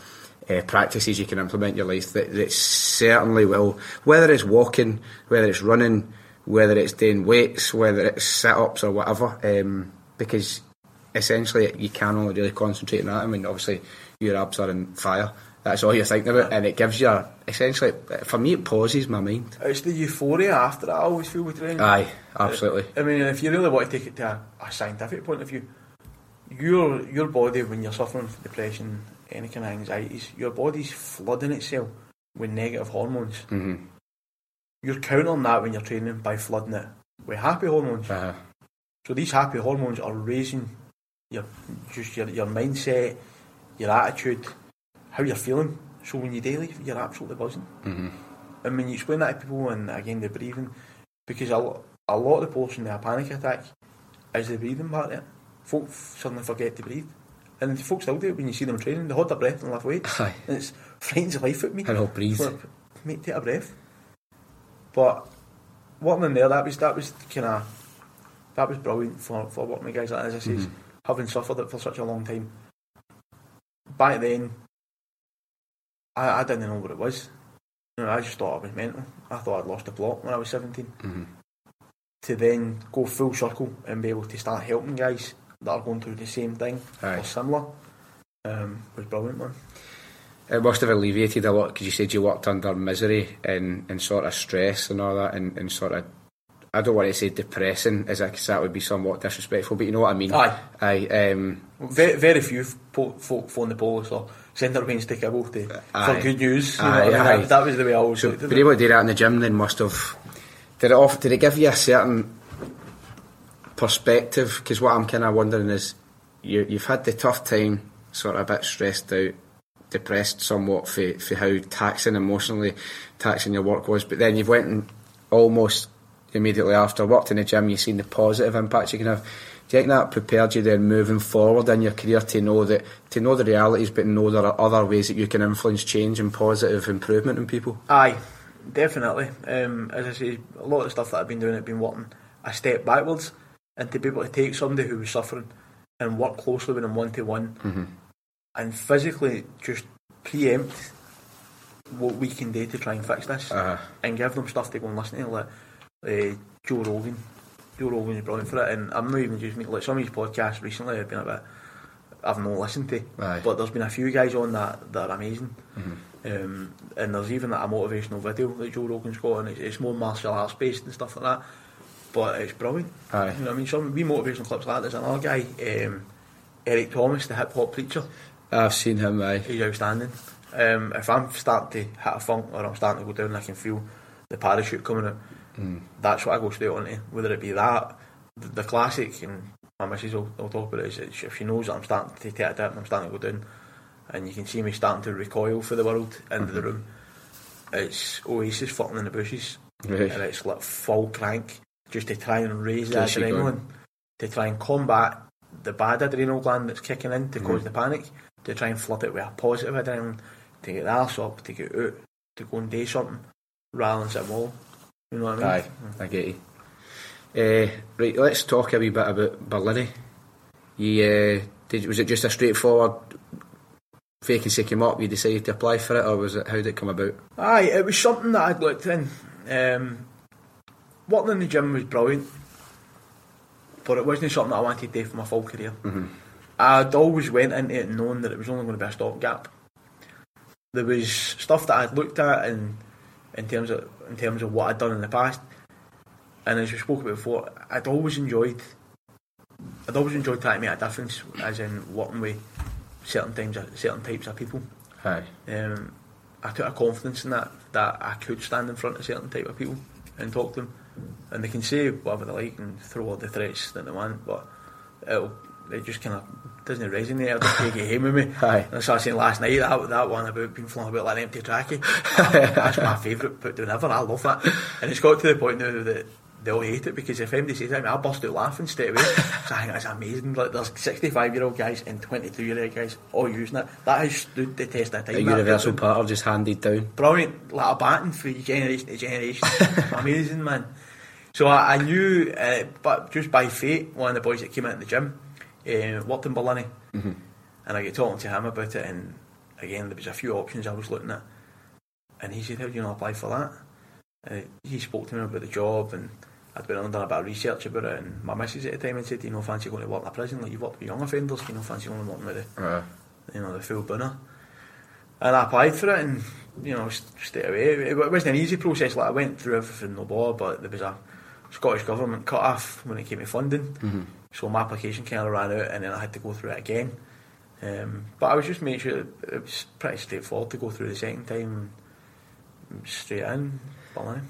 uh, practices you can implement in your life that, that certainly will, whether it's walking, whether it's running, whether it's doing weights, whether it's sit ups or whatever, um, because essentially you can only really concentrate on that. I mean, obviously, your abs are in fire. That's all you're thinking about, and it gives you essentially, for me, it pauses my mind. It's the euphoria after that I always feel with training. Aye, absolutely. I mean, if you really want to take it to a, a scientific point of view, your your body when you're suffering from depression, any kind of anxieties, your body's flooding itself with negative hormones. Mm-hmm. You're countering that when you're training by flooding it with happy hormones. Uh-huh. So these happy hormones are raising your just your, your mindset, your attitude, how you're feeling. So when you daily, you're absolutely buzzing. Mm-hmm. And when you explain that to people, and again they're breathing, because a, lo- a lot of the portion of a panic attack is the breathing part of it. Folk suddenly forget to breathe. And folks still do it when you see them training. They hold their breath and weights. Aye. And it's frightens the life at me. And I'll breathe. Mate, take a breath. But working in there, that was that was kind of that was brilliant for for working with guys like as I says, having suffered it for such a long time. Back then, I, I didn't know what it was. You know, I just thought I was mental. I thought I'd lost the plot when I was 17 Mhm. To then go full circle and be able to start helping guys that are going through the same thing Aye. or similar um, was brilliant, man. It must have alleviated a lot because you said you worked under misery and, and sort of stress and all that, and, and sort of. I don't want to say depressing, as because that would be somewhat disrespectful, but you know what I mean. Aye. Aye. Um, Very, very few folk phone the police or send their pains to Kibble to, Aye. for good news. You Aye, know what I mean? aye. That, that was the way I always so looked at it. able to do that in the gym then must have. Did it off? Did it give you a certain perspective? Because what I'm kind of wondering is, you, you've had the tough time, sort of a bit stressed out, depressed somewhat for, for how taxing emotionally taxing your work was, but then you've went and almost immediately after worked in the gym, you've seen the positive impacts you can have. Do you think that prepared you then moving forward in your career to know that to know the realities, but know there are other ways that you can influence change and positive improvement in people? Aye, definitely. Um, as I say, a lot of the stuff that I've been doing, I've been working a step backwards, and to be able to take somebody who was suffering and work closely with them one to one, and physically just preempt what we can do to try and fix this, Uh-huh. and give them stuff to go and listen to, like uh, Joe Rogan. Joe Rogan is brilliant for it, and I'm not even just me. Like some of his podcasts recently have been a bit. I've not listened to, Aye. but there's been a few guys on that that are amazing. Um, and there's even like, a motivational video that Joe Rogan's got, and it's, it's more martial arts based and stuff like that. But it's brilliant. Aye. You know what I mean? Some wee motivational clips like that. There's another guy, um, Eric Thomas, the hip hop preacher. I've seen him. Aye. He's outstanding. Um, if I'm starting to hit a funk or I'm starting to go down, I can feel the parachute coming out. That's what I go straight onto. Whether it be that, the, the classic, and my missus will, will talk about it. Is if she knows that I'm starting to take a dip and I'm starting to go down, and you can see me starting to recoil for the world into the room. It's Oasis fucking in the bushes, Right. and it's like full crank just to try and raise the adrenaline, to try and combat the bad adrenal gland that's kicking in to cause the panic, to try and flood it with a positive adrenaline, to get the arse up, to get out, to go and do something, rather than sit wall. You know what I mean? Aye, I get you. Uh, right, let's talk a wee bit about Barlinnie. You, uh, did, was it just a straightforward vacancy came up, you decided to apply for it, or was it how did it come about? Aye, it was something that I'd looked in. Um, working in the gym was brilliant, but it wasn't something that I wanted to do for my full career. I'd always went into it knowing that it was only going to be a stopgap. There was stuff that I'd looked at in, in terms of in terms of what I'd done in the past, and as we spoke about before, I'd always enjoyed. I'd always enjoyed trying to make a difference, as in working with certain times, certain types of people. Aye. Um, I took a confidence in that that I could stand in front of certain type of people and talk to them, and they can say whatever they like and throw all the threats that they want, but it'll, it just kind of doesn't resonate. It'll just take it home with me. Aye. And I started saying last night that that one about being flung about like an empty trackie. That's my favourite put down ever. I love that, and it's got to the point now that. They all hate it because if anybody says that, to me, I bust out laughing straight away. so I think that's amazing. Like there's 65 year old guys and 22 year old guys all using it. That has stood the test of time. A universal pattern just handed down. brilliant, like a baton for generation to generation. Amazing, man. So I, I knew, uh, but just by fate, one of the boys that came out in the gym uh, worked in Barlinnie, and I get talking to him about it, and again there was a few options I was looking at, and he said, "How do you not apply for that?" And he spoke to me about the job, and I'd been on done a bit of research about it, and my missus at the time had said, "Do you know fancy going to work in a prison? Like you've worked with young offenders, do you know fancy going to work with the Uh, you know, the full bunner. And I applied for it and, you know, st- straight away. It, wasn't an easy process, like I went through everything no bother, but there was a Scottish Government cut off when it came to funding. So my application kind of ran out and then I had to go through it again. Um, but I was just making sure it was pretty straightforward to go through the second time straight in.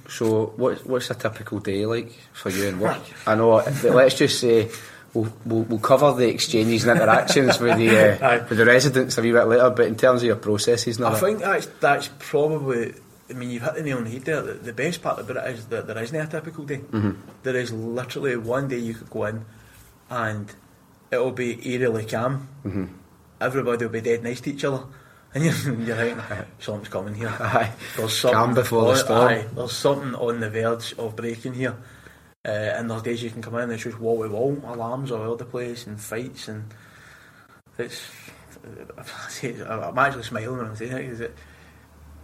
So what, what's a typical day like for you in work? I know, but let's just say we'll, we'll, we'll cover the exchanges and interactions with the uh, with the residents a wee bit later, but in terms of your processes all I think that's that's probably. I mean, you've hit the nail on the head there. The, the best part about it is that there isn't a typical day. There is literally one day you could go in, and it'll be eerily calm. Everybody will be dead nice to each other, and you're, you're like, something's coming here. Aye. There's Calm before the storm. Aye, there's something on the verge of breaking here. Uh, and there's days you can come in and it's just wall to wall alarms all over the place and fights and it's. I'm actually smiling when I'm saying it. Is it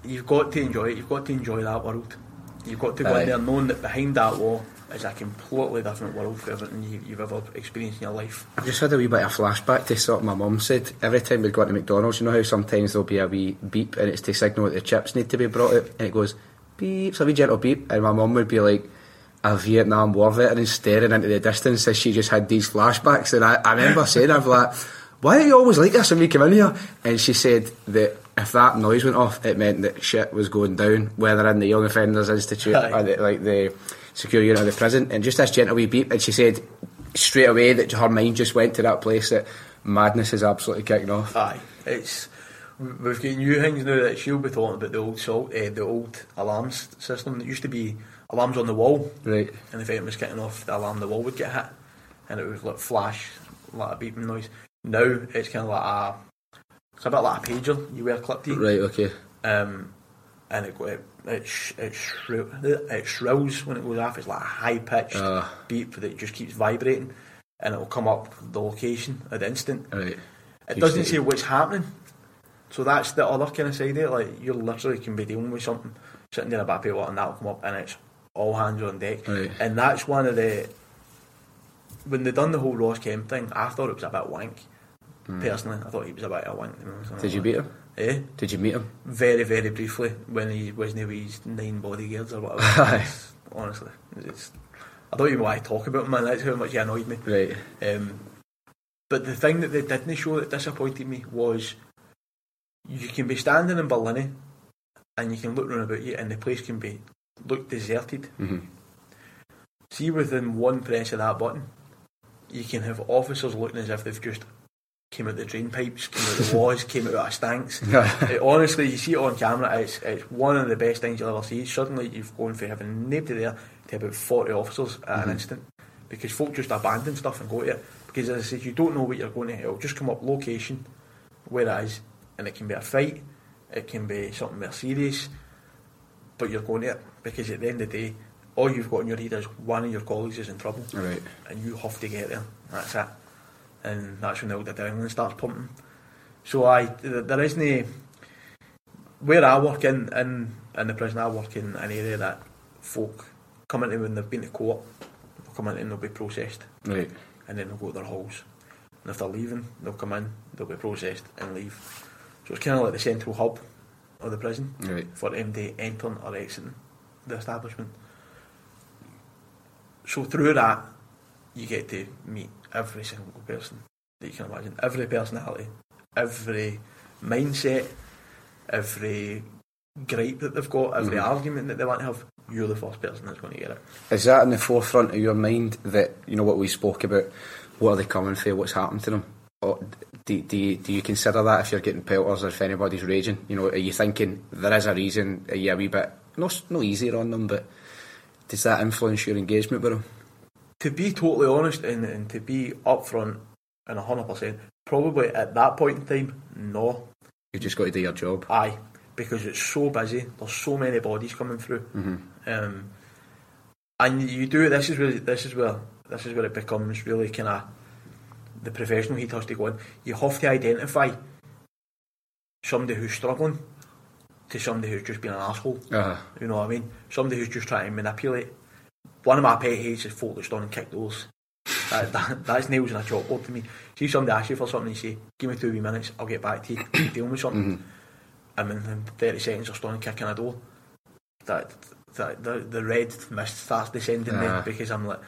you've got to enjoy it. You've got to enjoy that world. You've got to go Aye. in there knowing that behind that wall is a completely different world for everything you, you've ever experienced in your life. I just had a wee bit of flashback to something my mum said. Every time we'd go into McDonald's, you know how sometimes there'll be a wee beep and it's to signal that the chips need to be brought out, and it goes beep, so a wee gentle beep, and my mum would be like a Vietnam War veteran staring into the distance as she just had these flashbacks. And I, I remember saying, I'm like, why are you always like this when we come in here? And she said that if that noise went off, it meant that shit was going down, whether in the Young Offenders Institute Aye. or the, like the secure of the prison. And just this gentle wee beep, and she said straight away that her mind just went to that place that madness is absolutely kicking off. Aye, it's we've got new things now that she'll be talking about the old salt, uh, the old alarms system. that used to be alarms on the wall, Right. and if anything was getting off, the alarm the wall would get hit, and it would like flash, like a beeping noise. Now it's kind of like a, it's a bit like a pager you wear clipped to, Right, okay. um, and it it it, sh- it, shrill, it shrills when it goes off. It's like a high pitched Ah. beep that just keeps vibrating, and it will come up the location at the instant. Right. It doesn't say- what's happening. So that's the other kind of side of it. Like you literally can be dealing with something sitting there in a of paper and that'll come up and it's all hands on deck. Right. And that's one of the when they done the whole Ross Kemp thing, I thought it was a bit wank. Personally, I thought he was a bit of a wank. you know. Did you beat him? Eh? Did you meet him? Very, very briefly when he wasn't with his nine bodyguards or whatever. Honestly, it's, I don't even want to talk about him, man. That's how much he annoyed me. Right. Um, but the thing that they didn't show that disappointed me was you can be standing in Barlinnie and you can look round about you and the place can be look deserted. Mhm. See within one press of that button, you can have officers looking as if they've just came out the drain pipes, came out the walls, came out of stanks. It- honestly, you see it on camera, it's, it's one of the best things you'll ever see. Suddenly you've gone from having nobody there to about 40 officers at an mm-hmm. instant. Because folk just abandon stuff and go to it. Because as I said, you don't know what you're going to, it'll just come up location, where it is, and it can be a fight, it can be something more serious, but you're going to it. Because at the end of the day, all you've got in your head is one of your colleagues is in trouble Right. and you have to get there. That's it. And that's when the old adrenaline starts pumping. So I, there isn't a, where I work in, in in the prison, I work in an area that folk come into when they've been to court. They'll come in and they'll be processed, Right. and then they'll go to their halls. And if they're leaving, they'll come in, they'll be processed and leave. So it's kind of like the central hub of the prison Right. for them to enter or exit the establishment. So through that, you get to meet every single person that you can imagine, every personality, every mindset, every gripe that they've got, every mm-hmm. argument that they want to have. You're the first person that's going to get it. Is that in the forefront of your mind that you know what we spoke about? What are they coming for? What's happened to them? Or do, do, you, do you consider that if you're getting pelters or if anybody's raging? You know, are you thinking there is a reason? Are you a wee bit no s- no easier on them? But does that influence your engagement with them? To be totally honest and, and to be upfront and 100%, probably at that point in time, no. You just got to do your job. Aye, because it's so busy. There's so many bodies coming through, um, and you do. This is where this is where this is where it becomes really kind of the professional heat has to go in. You have to identify somebody who's struggling to somebody who's just been an asshole. Uh-huh. You know what I mean? Somebody who's just trying to manipulate. One of my pet hates is folk that stand and kick doors. That, that, that's nails in a chalkboard to me. See somebody ask you for something and you say, give me two wee minutes, I'll get back to you, I'm dealing with something. Mm-hmm. And in 30 seconds they're standing kicking a door. That, that the, the red mist starts descending there because I'm like,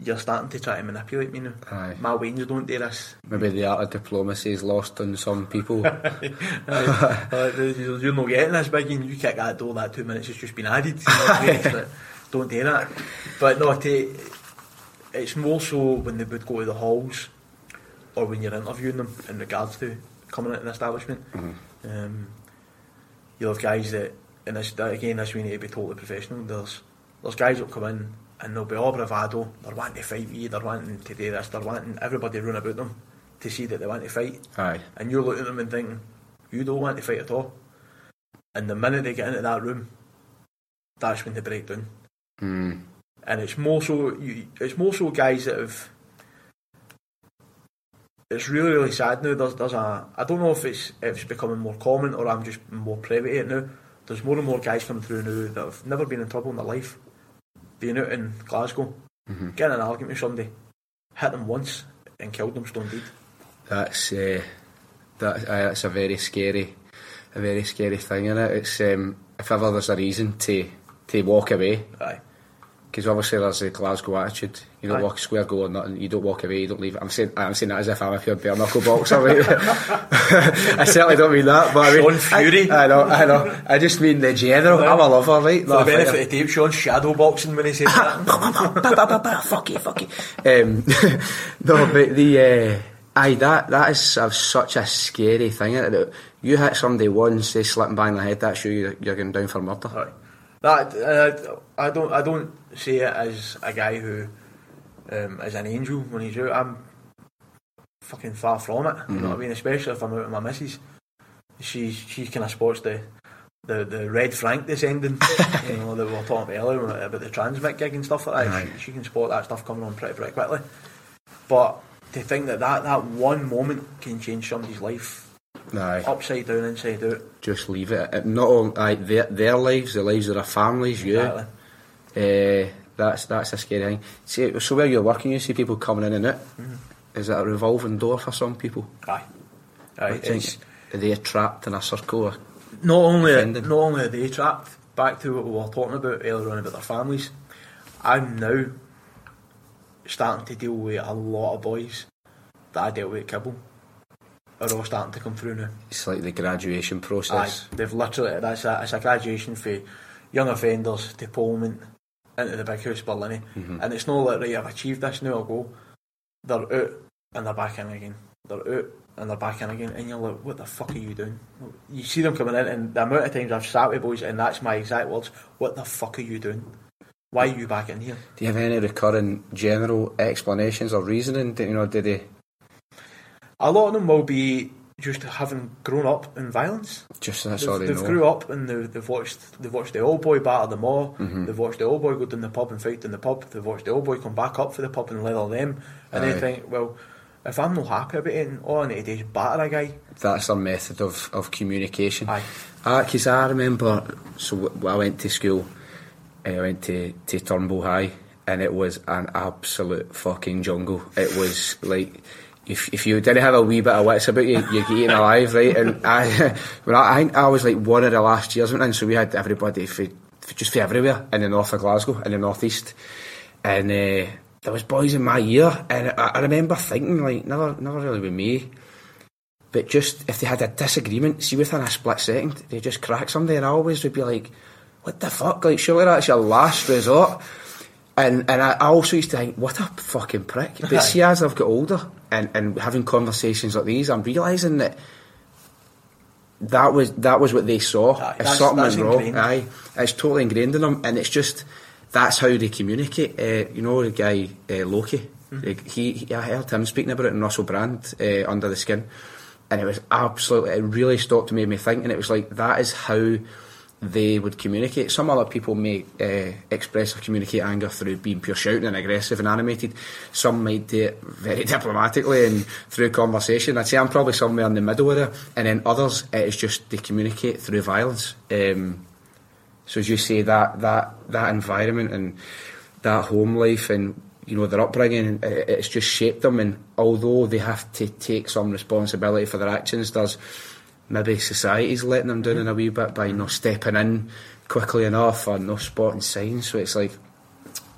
you're starting to try to manipulate me now. Aye. My wings don't do this. Maybe the art of diplomacy is lost on some people. You're you're not getting this big and you kick that door, that two minutes has just been added. You know what I mean? It's like, don't do that. But no, to, it's more so when they would go to the halls or when you're interviewing them in regards to coming into an establishment. Um, you'll have guys that, and this, that again, this we need to be totally professional. There's there's guys that come in and they'll be all bravado, they're wanting to fight you, they're wanting to do this, they're wanting everybody to run about them to see that they want to fight Aye. and you're looking at them and thinking, you don't want to fight at all. And the minute they get into that room, that's when they break down. Mm. And it's more so, you, it's more so guys that have. It's really, really sad now. There's, there's a. I don't know if it's if it's becoming more common or I'm just more privy to it now. There's more and more guys coming through now that have never been in trouble in their life, being out in Glasgow, getting in an argument with somebody, hit them once and killed them stone dead. That's uh, that. Uh, that's a very scary, a very scary thing in it. It's um, if ever there's a reason to to walk away, Aye. because obviously there's the Glasgow attitude. You don't Aye. walk square go or nothing. You don't walk away. You don't leave. I'm saying I'm saying that as if I'm a pure bare knuckle boxer. Right? I certainly don't mean that. But I mean, Sean Fury. I, I know. I know. I just mean the general. I'm a lover, right? For the a benefit of Dave, Sean's shadow boxing when he said that. Fuck you, fuck you. Um, no, but the uh, aye, that that is uh, such a scary thing. You hit somebody once, they slip and bang the head. That's you. You're, you're going down for murder. Aye. That uh, I don't I don't see it as a guy who um, is an angel when he's out. I'm fucking far from it. You know what I mean? Especially if I'm out with my missus. She she kind of spots the. The, the red Frank descending, you know, that we were talking about earlier about the TRNSMT gig and stuff like that. Aye. She, she can spot that stuff coming on pretty, pretty quickly. But to think that, that that one moment can change somebody's life Aye, upside down, inside out. just leave it. Not only aye, their their lives, the lives of their families, you. Exactly. Uh, that's that's a scary thing. See, so where you're working, you see people coming in and out. Is it a revolving door for some people? Aye. Aye. I think It's, are they trapped in a circle? Not only not only are they trapped, back to what we were talking about earlier on about their families, I'm now starting to deal with a lot of boys that I dealt with at Kibble are all starting to come through now. it's like the graduation process. Aye, they've literally that's a, it's a graduation for young offenders to Polmont into the big house Barlinnie, mm-hmm. and it's not like right, I've achieved this now. I'll go. They're out and they're back in again. They're out and they're back in again, and you're like, what the fuck are you doing? You see them coming in, and the amount of times I've sat with boys, and that's my exact words. What the fuck are you doing? Why are you back in here? Do you have any recurring general explanations or reasoning? Do you know? Did they A lot of them will be just having grown up in violence. just that's They've, all they they've know? grew up and they've, they've watched they've watched the old boy batter them all. Mm-hmm. They've watched the old boy go down the pub and fight in the pub. They've watched the old boy come back up for the pub and leather them. And Aye. they think, well, if I'm not happy about it, all I need to do is batter a guy. That's their method of, of communication. Aye. Because I remember, so w- I went to school, I went to, to Turnbull High, and it was an absolute fucking jungle. It was like, if, if you didn't have a wee bit of wits about you, you get eaten alive, right? And I, when I, I was like one of the last years in, so we had everybody for, for just for everywhere in the north of Glasgow, in the northeast, and uh, there was boys in my year, and I, I remember thinking like, never, never really with me. But just if they had a disagreement, see within a split second, they just crack somebody, and I always would be like, "What the fuck? Like, surely that's your last resort." And and I also used to think, "What a fucking prick." But see, as I've got older and and having conversations like these, I'm realizing that that was that was what they saw. Aye, if something went wrong, ingrained. aye, it's totally ingrained in them, and it's just that's how they communicate. Uh, you know, the guy uh, Loki. Mm-hmm. Like, He, he, I heard him speaking about it in Russell Brand uh, under the skin, and it was absolutely. It really stopped and made me think, and it was like that is how they would communicate. Some other people may uh, express or communicate anger through being pure shouting and aggressive and animated. Some might do it very diplomatically and through conversation. I'd say I'm probably somewhere in the middle of it. And then others, it is just they communicate through violence. Um, so as you say, that that that environment and that home life and you know their upbringing, it's just shaped them. And although they have to take some responsibility for their actions, there's maybe society's letting them down in a wee bit by not stepping in quickly enough or no spotting signs. So it's like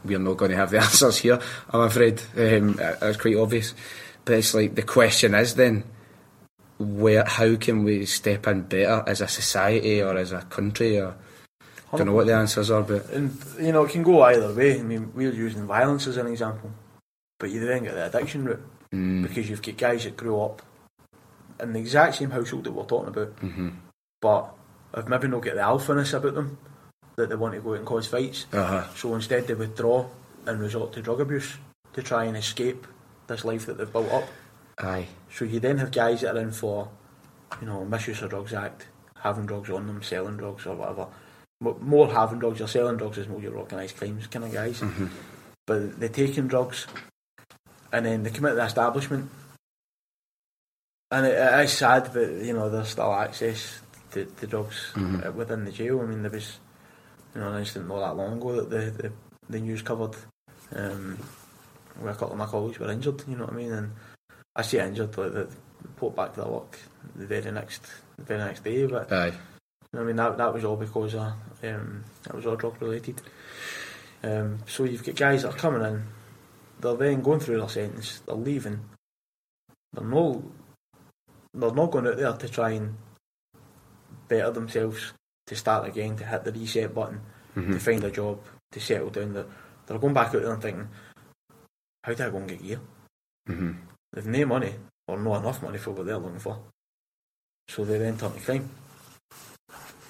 we're not going to have the answers here. I'm afraid um, it's quite obvious. But it's like the question is then, where how can we step in better as a society or as a country or I don't know what the answers are, but and you know it can go either way. I mean, we're using violence as an example, but you then get the addiction route mm. because you've got guys that grew up in the exact same household that we're talking about, mm-hmm. but have maybe not got the alphaness about them that they want to go out and cause fights. Uh-huh. So instead, they withdraw and resort to drug abuse to try and escape this life that they've built up. aye, So you then have guys that are in for, you know, misuse of drugs act, having drugs on them, selling drugs or whatever. Mo- More having drugs or selling drugs is more your organised crimes kind of guys. Mm-hmm. But they're taking drugs, and then they come out of the establishment, and it, it is sad that you know there's still access to, to drugs Mhm. uh, within the jail. I mean, there was, you know, an incident not that long ago that the the, the news covered, um, where a couple of my colleagues were injured. You know what I mean? And I say injured, like the put back to their work the very next the very next day. But aye, you know what I mean, that that was all because of um, that was all drug related. Um, so you've got guys that are coming in, they're then going through their sentence, they're leaving, they're no, they're not going out there to try and better themselves, to start again, to hit the reset button, Mhm. to find a job, to settle down. They're, they're going back out there and thinking, how do I go and get gear? hmm They've no money, or not enough money for what they're looking for. So they then turn to crime.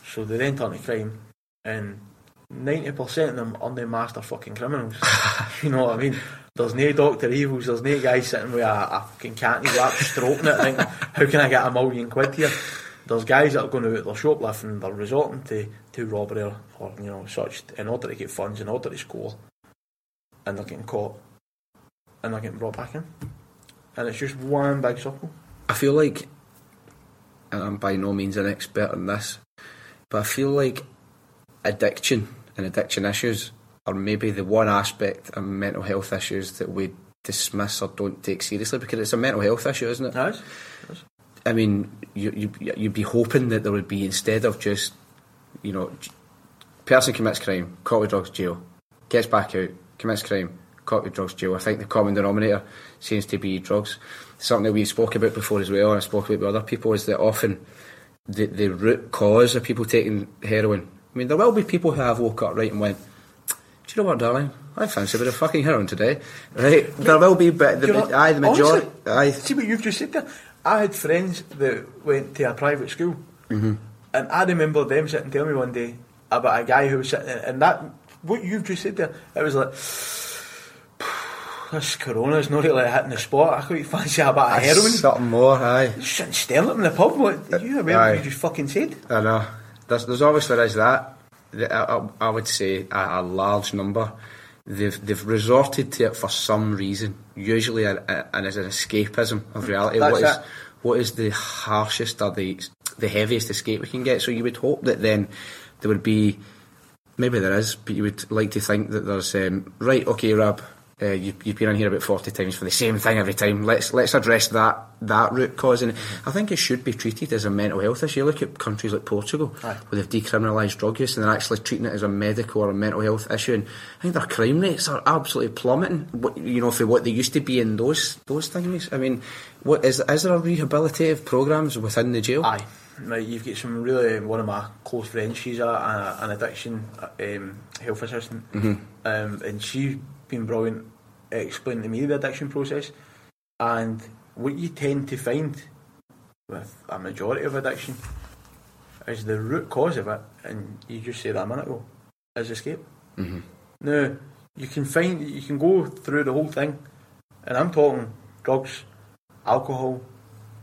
So they then turn to crime, and 90% of them are the master fucking criminals. you know what I mean? There's no Dr. Evils, there's no guy sitting with a, a fucking candy lap stroking it thinking, how can I get a million quid here? There's guys that are going out, they're shoplifting, they're resorting to, to robbery or, or, you know, such in order to get funds, in order to score, and they're getting caught, and they're getting brought back in. And it's just one big circle. I feel like, and I'm by no means an expert on this, but I feel like addiction and addiction issues are maybe the one aspect of mental health issues that we dismiss or don't take seriously because it's a mental health issue, isn't it? Nice. I mean, you, you, you'd be hoping that there would be, instead of just, you know, person commits crime, caught with drugs, jail, gets back out, commits crime, caught with drugs, jail. I think the common denominator seems to be drugs. Something that we spoke about before as well, and I spoke about with other people, is that often the, the root cause of people taking heroin. I mean, there will be people who have woke up right and went, you know what, darling? I fancy a bit of fucking heroin today, right? There will be, but the, Do know- aye, the majority, honestly, aye, See what you've just said there? I had friends that went to a private school, Mm-hmm. and I remember them sitting telling me one day about a guy who was sitting, and that what you've just said there, it was like. This corona's not really hitting the spot. I quite fancy a bit of heroin. something more, aye. Just sitting staring them in the pub. What you remember Aye. what you just fucking said? I know. There's, there's obviously is that. I, I- would say a, a large number. They've they've resorted to it for some reason, usually a, a, and as an escapism of reality. That's what is what is the harshest or the the heaviest escape we can get? So you would hope that then there would be maybe there is, but you would like to think that there's um, right. Okay, Rab, uh, you, you've been on here about forty times for the same thing every time. Let's let's address that that root cause, and I think it should be treated as a mental health issue. Look at countries like Portugal, Aye. where they've decriminalised drug use, and they're actually treating it as a medical or a mental health issue. And I think their crime rates are absolutely plummeting. What, you know, for what they used to be in those those things. I mean, what is is there a rehabilitative programs within the jail? Aye. Right, you've got some really one of my close friends. She's a, a an addiction um, health assistant, um, and she's been brilliant explaining to me the addiction process. And what you tend to find with a majority of addiction is the root cause of it, and you just said that a minute ago, is escape. Mhm. Now you can find you can go through the whole thing, and I'm talking drugs, alcohol,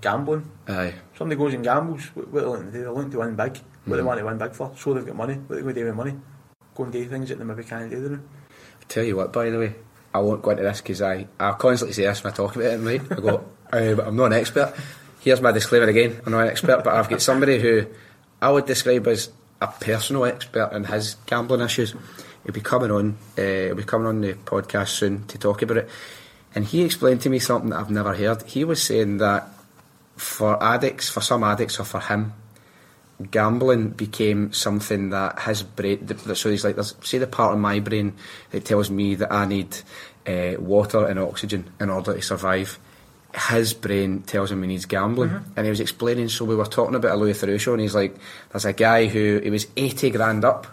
gambling. Aye. Somebody goes and gambles, what what are they looking to do? They're looking to win big. what they want to win big for. So they've got money. What are they going to do with money? Go and do things that they maybe can't do. I tell you what, by the way, I won't go into this because I, I constantly say this when I talk about it, right? I go, but I'm not an expert. Here's my disclaimer again I'm not an expert, but I've got somebody who I would describe as a personal expert in his gambling issues. He'll be coming on, uh, he'll be coming on the podcast soon to talk about it. And he explained to me something that I've never heard. He was saying that for addicts, for some addicts, or for him, gambling became something that his brain. So he's like, say the part of my brain that tells me that I need uh, water and oxygen in order to survive. His brain tells him he needs gambling, Mm-hmm. and he was explaining. So we were talking about a Louis Theroux show, and he's like, "There's a guy who he was eighty grand up,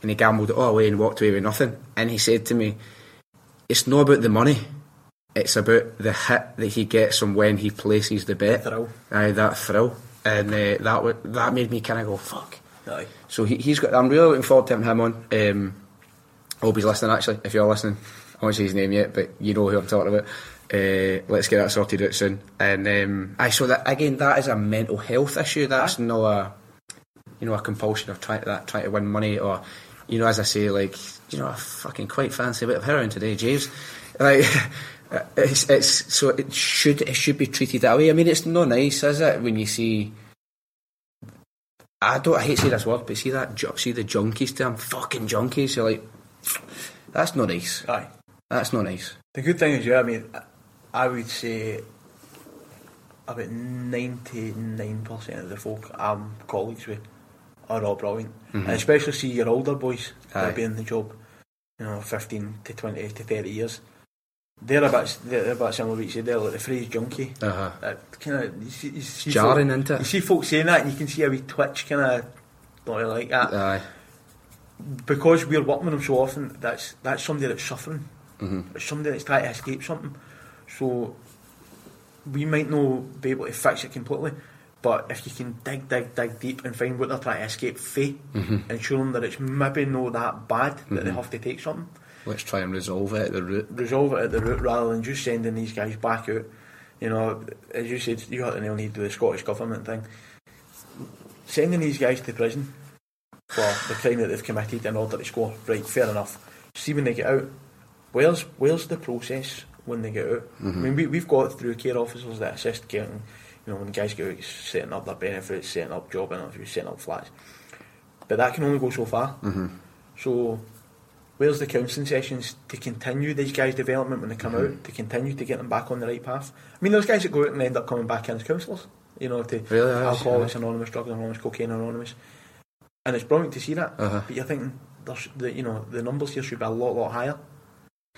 and he gambled it all away and walked away with nothing." And he said to me, "It's not about the money." It's about the hit that he gets from when he places the bet. Thrill. Aye, that thrill, and uh, that wa- that made me kind of go fuck. Aye. So he, he's got. I'm really looking forward to having him on. Um, I hope he's listening. Actually, if you're listening, I won't say his name yet, but you know who I'm talking about. Uh, let's get that sorted out soon. And um, I so that again, that is a mental health issue. That's not a you know a compulsion of trying to that trying to win money or you know as I say like you know I fucking quite fancy a bit of heroin today, James. Like. It's, it's so it should it should be treated that way. I mean, it's not nice, is it, when you see I don't. I hate to say this word, but see that. See the junkies Damn fucking junkies. You're like, that's not nice. Aye. That's not nice. The good thing is, yeah, I mean, I would say about 99% of the folk I'm colleagues with are all brilliant. And especially see your older boys that Aye. have been in the job, you know, 15 to 20 to 30 years. They're about, they're about similar to what you like the phrase junkie. Uh huh. That kind of, you see, you see Jarring, folk, isn't it? You see folks saying that and you can see a wee twitch kind of, don't really like that. Aye. because we're working with them so often, that's that's somebody that's suffering. Mhm. It's somebody that's trying to escape something. So we might not be able to fix it completely, but if you can dig, dig, dig deep and find what they're trying to escape from, Mm-hmm. and show them that it's maybe not that bad that they have to take something, Let's try and resolve it at the root. resolve it at the root rather than just sending these guys back out. You know, as you said, you had to nail need to do the Scottish government thing. Sending these guys to prison for the crime that they've committed in order to score, right, fair enough. See when they get out, where's where's the process when they get out? Mm-hmm. I mean, we, we've got through care officers that assist getting, you know, when the guys get out, setting up their benefits, setting up job interviews, setting up flats. But that can only go so far. Mm-hmm. So Where's the counselling sessions to continue these guys' development when they come mm-hmm. out, to continue to get them back on the right path? I mean, there's guys that go out and end up coming back in as counsellors, you know, to Really, Alcoholics Anonymous, Drugs Anonymous, Cocaine Anonymous. And it's brilliant to see that. Uh-huh. But you're thinking, the, you know, the numbers here should be a lot, lot higher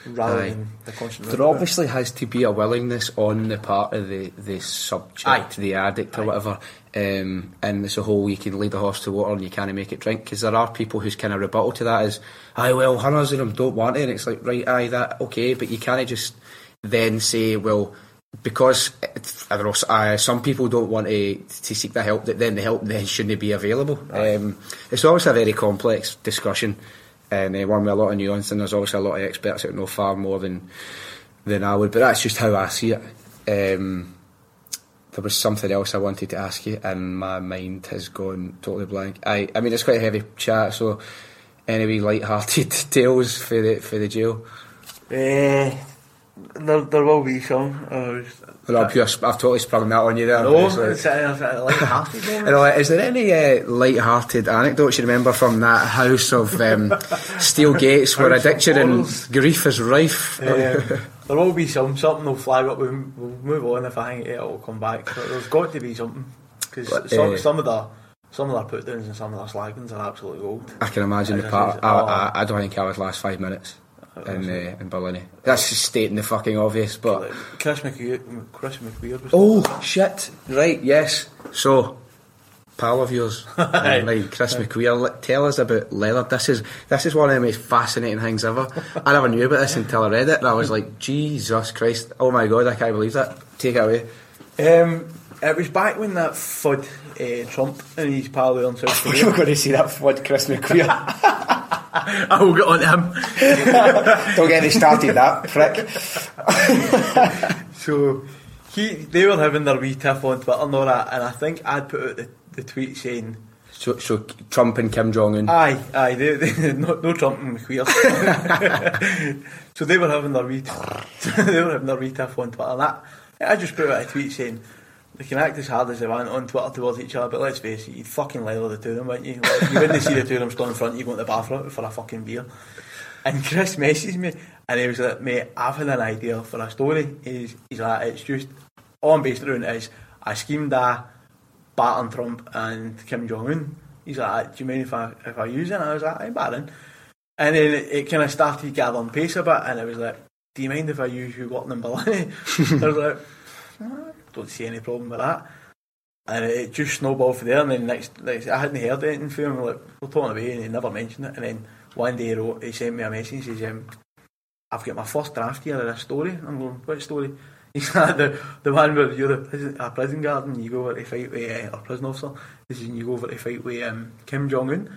rather Aye. than the constant. There obviously has to be a willingness on the part of the, the subject, Aye. the addict or Aye. whatever, um, and it's a whole you can lead the horse to water and you can't make it drink because there are people whose kind of rebuttal to that is, aye, well, hundreds of them don't want it, and it's like, right, aye, that, okay, but you can't just then say, well, because I don't know, uh, some people don't want to to seek the help, that then the help then shouldn't be available. Um, it's always a very complex discussion, and uh, one with a lot of nuance, and there's obviously a lot of experts that know far more than than I would. But that's just how I see it. Um, there was something else I wanted to ask you, and my mind has gone totally blank. I, I mean, it's quite a heavy chat, so any wee light-hearted tales for the for the jail. Eh, there, there will be some. Uh, Well, I've, pure, I've totally sprung that on you there. no, It's like- it's, uh, it's, uh, like half the You know, is there any uh, light-hearted anecdotes you remember from that house of um, steel gates where addiction and grief is rife? Um, there will be some something will flag up. We'll, we'll move on if I think it will come back. But there's got to be something because But, some, uh, some of the some of their put downs and some of their slaggings are absolutely gold. I can imagine the part. I. I, I don't think I was last five minutes in uh, in Barlinnie. That's just stating the fucking obvious, but. Like, Chris McQueer, Chris McQueer was Oh shit! Right, yes. So, pal of yours, Aye. right, Chris McQueer. Tell us about leather. This is this is one of the most fascinating things ever. I never knew about this until I read it, and I was like, Jesus Christ! Oh my God, I can't believe that. Take it away. Um, it was back when that FUD uh, Trump and his pal were on South Korea. going to see that FUD Chris McQueer. I will get on to him. Don't get me started, that prick. So he, they were having their wee tiff on Twitter and all that, and I think I'd put out the, the tweet saying, So, so Trump and Kim Jong Un. Aye, aye, they, they, no, no Trump and queers. so they were having their wee, they were having their wee tiff on Twitter. And that, I just put out a tweet saying they can act as hard as they want on Twitter towards each other, but let's face it, you'd fucking leather the two of them, wouldn't you? Like, you wouldn't see the two of them stood in front, you go to the bathroom for a fucking beer. And Chris messaged me, and he was like, mate, I've had an idea for a story. He's, he's like, it's just, all I'm based around is, I schemed a battering Trump and Kim Jong Un. He's like, do you mind if I if I use it? And I was like, I'm. And then it, it kind of started gathering pace a bit, and I was like, do you mind if I use you got number? I was like, "No, don't see any problem with that. And it, just snowballed from there. And then next, next I hadn't heard anything from him. Like we're talking away, and he never mentioned it. And then one day he, wrote, he sent me a message. He says, um, "I've got my first draft here of this story." I'm going, "What story?" He's like the the one where you're a prison, a prison guard and you go over to fight with uh, or prison officer. This is when you go over to fight with um, Kim Jong Un.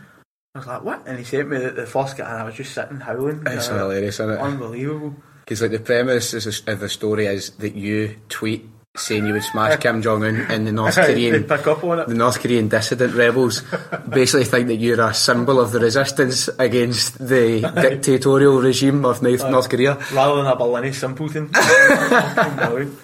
I was like, "What?" And he sent me the, the first guy, and I was just sitting howling. It's Uh, hilarious, isn't it? Unbelievable. Because like the premise is- of the story is that you tweet saying you would smash Kim Jong Un and the North Korean pick up on it. the North Korean dissident rebels basically think that you're a symbol of the resistance against the dictatorial regime of North, North Korea. rather than a Barlinnie simpleton.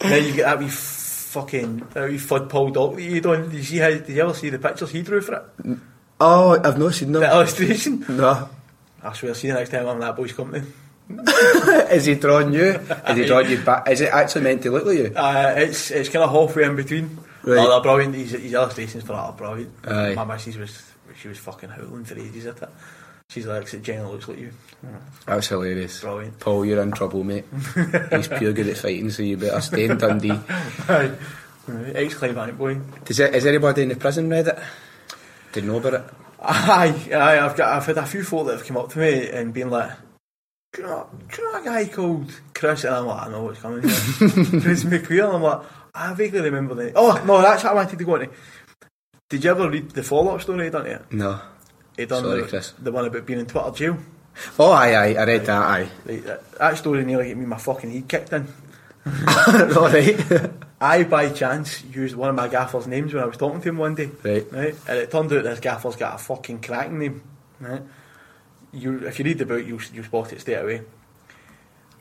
Then you get that wee fucking that wee fud Paul Dock that you done. Did you see how? Did you ever see the pictures he drew for it? Oh, I've not seen The them. illustration. No. I swear, see you next time I'm in that boy's company. Is he drawing you? Is he drawing you back? Is it actually meant to look like you? Uh, it's it's kind of halfway in between. Right. Oh, they're brilliant. His, his illustrations for that are brilliant. Aye. My missus was she was fucking howling for ages at it. She's like, it generally looks like you. That's hilarious. Brilliant. Paul, you're in trouble, mate. He's pure good at fighting, so you better stay in Dundee. Aye. Ex Clive boy. Does it, is anybody in the prison read it? Did know about it? Aye, aye, I've got I've had a few folk that have come up to me and been like, do you know, do you know a guy called Chris? And I'm like, I know what's coming. Chris McQueer. And I'm like, I vaguely remember the. Oh no, that's what I wanted to go into. Did you ever read the follow-up story done it? No. He done Sorry, the, Chris. the one about being in Twitter jail. Oh, aye, aye, I read that, aye. Right, that, that story nearly got me my fucking head kicked in. Alright. I, by chance, used one of my gaffer's names when I was talking to him one day. Right. Right? And it turned out this gaffer's got a fucking cracking name. Right? You, if you read the book, you'll, you'll spot it straight away.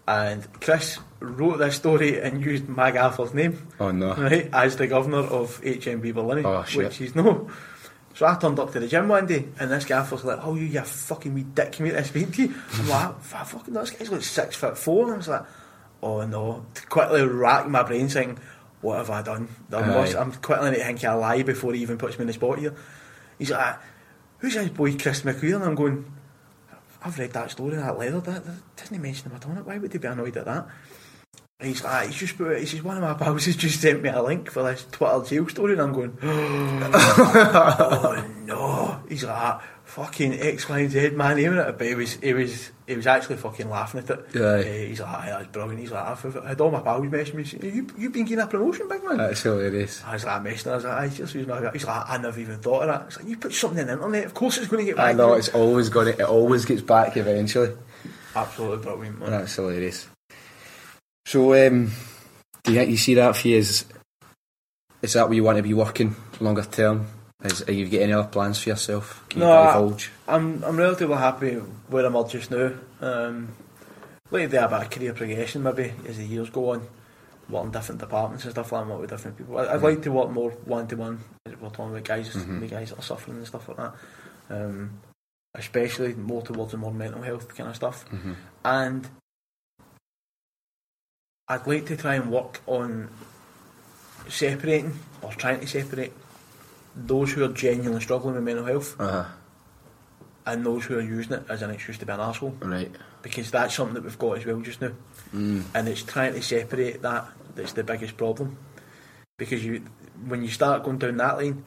And Chris wrote this story and used my gaffer's name. Oh, no. Right? As the governor of HMP Barlinnie. Oh, shit. Which he's no. So I turned up to the gym one day and this gaffer's like, oh, you, you fucking wee dick, come here to speak to you. I'm like, ah, "F- fucking, this guy's like six foot four. And I was like, oh no. To quickly rack my brain saying, what have I done? I'm, Aye. I'm quickly need to think of a lie before he even puts me in the spot here. He's like, who's this boy Chris McQueer? And I'm going, I've read that story, that leather, that, that doesn't mention him all. Why would they be annoyed at that? He's like, he's just put, he says, one of my pals has just sent me a link for this Twitter jail story, and I'm going, oh no. He's like, "Ah, fucking X, Y, and Z, man, name it. But he was, he was, he was actually fucking laughing at it. Aye. Uh, he's like, aye, that's brilliant. He's like, I've I've had all my pals message me, saying, you, you've been getting a promotion, big man. That's hilarious. I was like, messing. I was like, I just. He's like, I never even thought of that. It's like, you put something in the internet, of course it's going to get back. I know, it's always going to, it always gets back eventually. absolutely brilliant, man. That's hilarious. So, um, do you you see that for you as, is that where you want to be working longer term? Is, are you get any other plans for yourself? Can you No, I- divulge? I'm I'm relatively happy where I'm at just now. Um, like to do a career progression maybe as the years go on, work in different departments and stuff like that, with different people. I, I'd like to work more one to one. We're talking about guys, the guys that are suffering and stuff like that. Um, especially more towards the more mental health kind of stuff. And I'd like to try and work on separating or trying to separate those who are genuinely struggling with mental health Uh-huh. and those who are using it as an excuse to be an asshole Right. because that's something that we've got as well just now and it's trying to separate that that's the biggest problem because you when you start going down that lane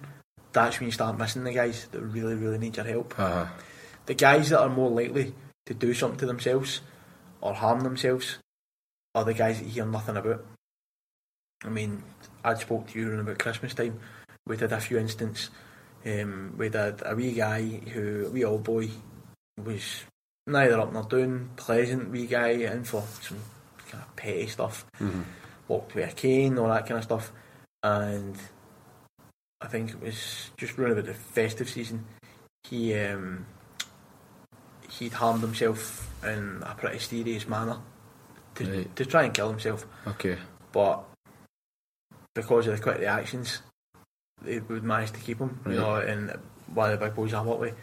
that's when you start missing the guys that really really need your help Uh-huh. the guys that are more likely to do something to themselves or harm themselves are the guys that you hear nothing about. I mean, I spoke to you around about Christmas time. We did a few instances. Um, we did a wee guy who, a wee old boy, was neither up nor down, pleasant wee guy in for some kind of petty stuff. Walked with a cane, all that kind of stuff. And I think it was just round about the festive season. He um, he'd harmed himself in a pretty serious manner to Right. to try and kill himself, Okay. but because of the quick reactions, they would manage to keep him. You know, and one of the big boys I work with,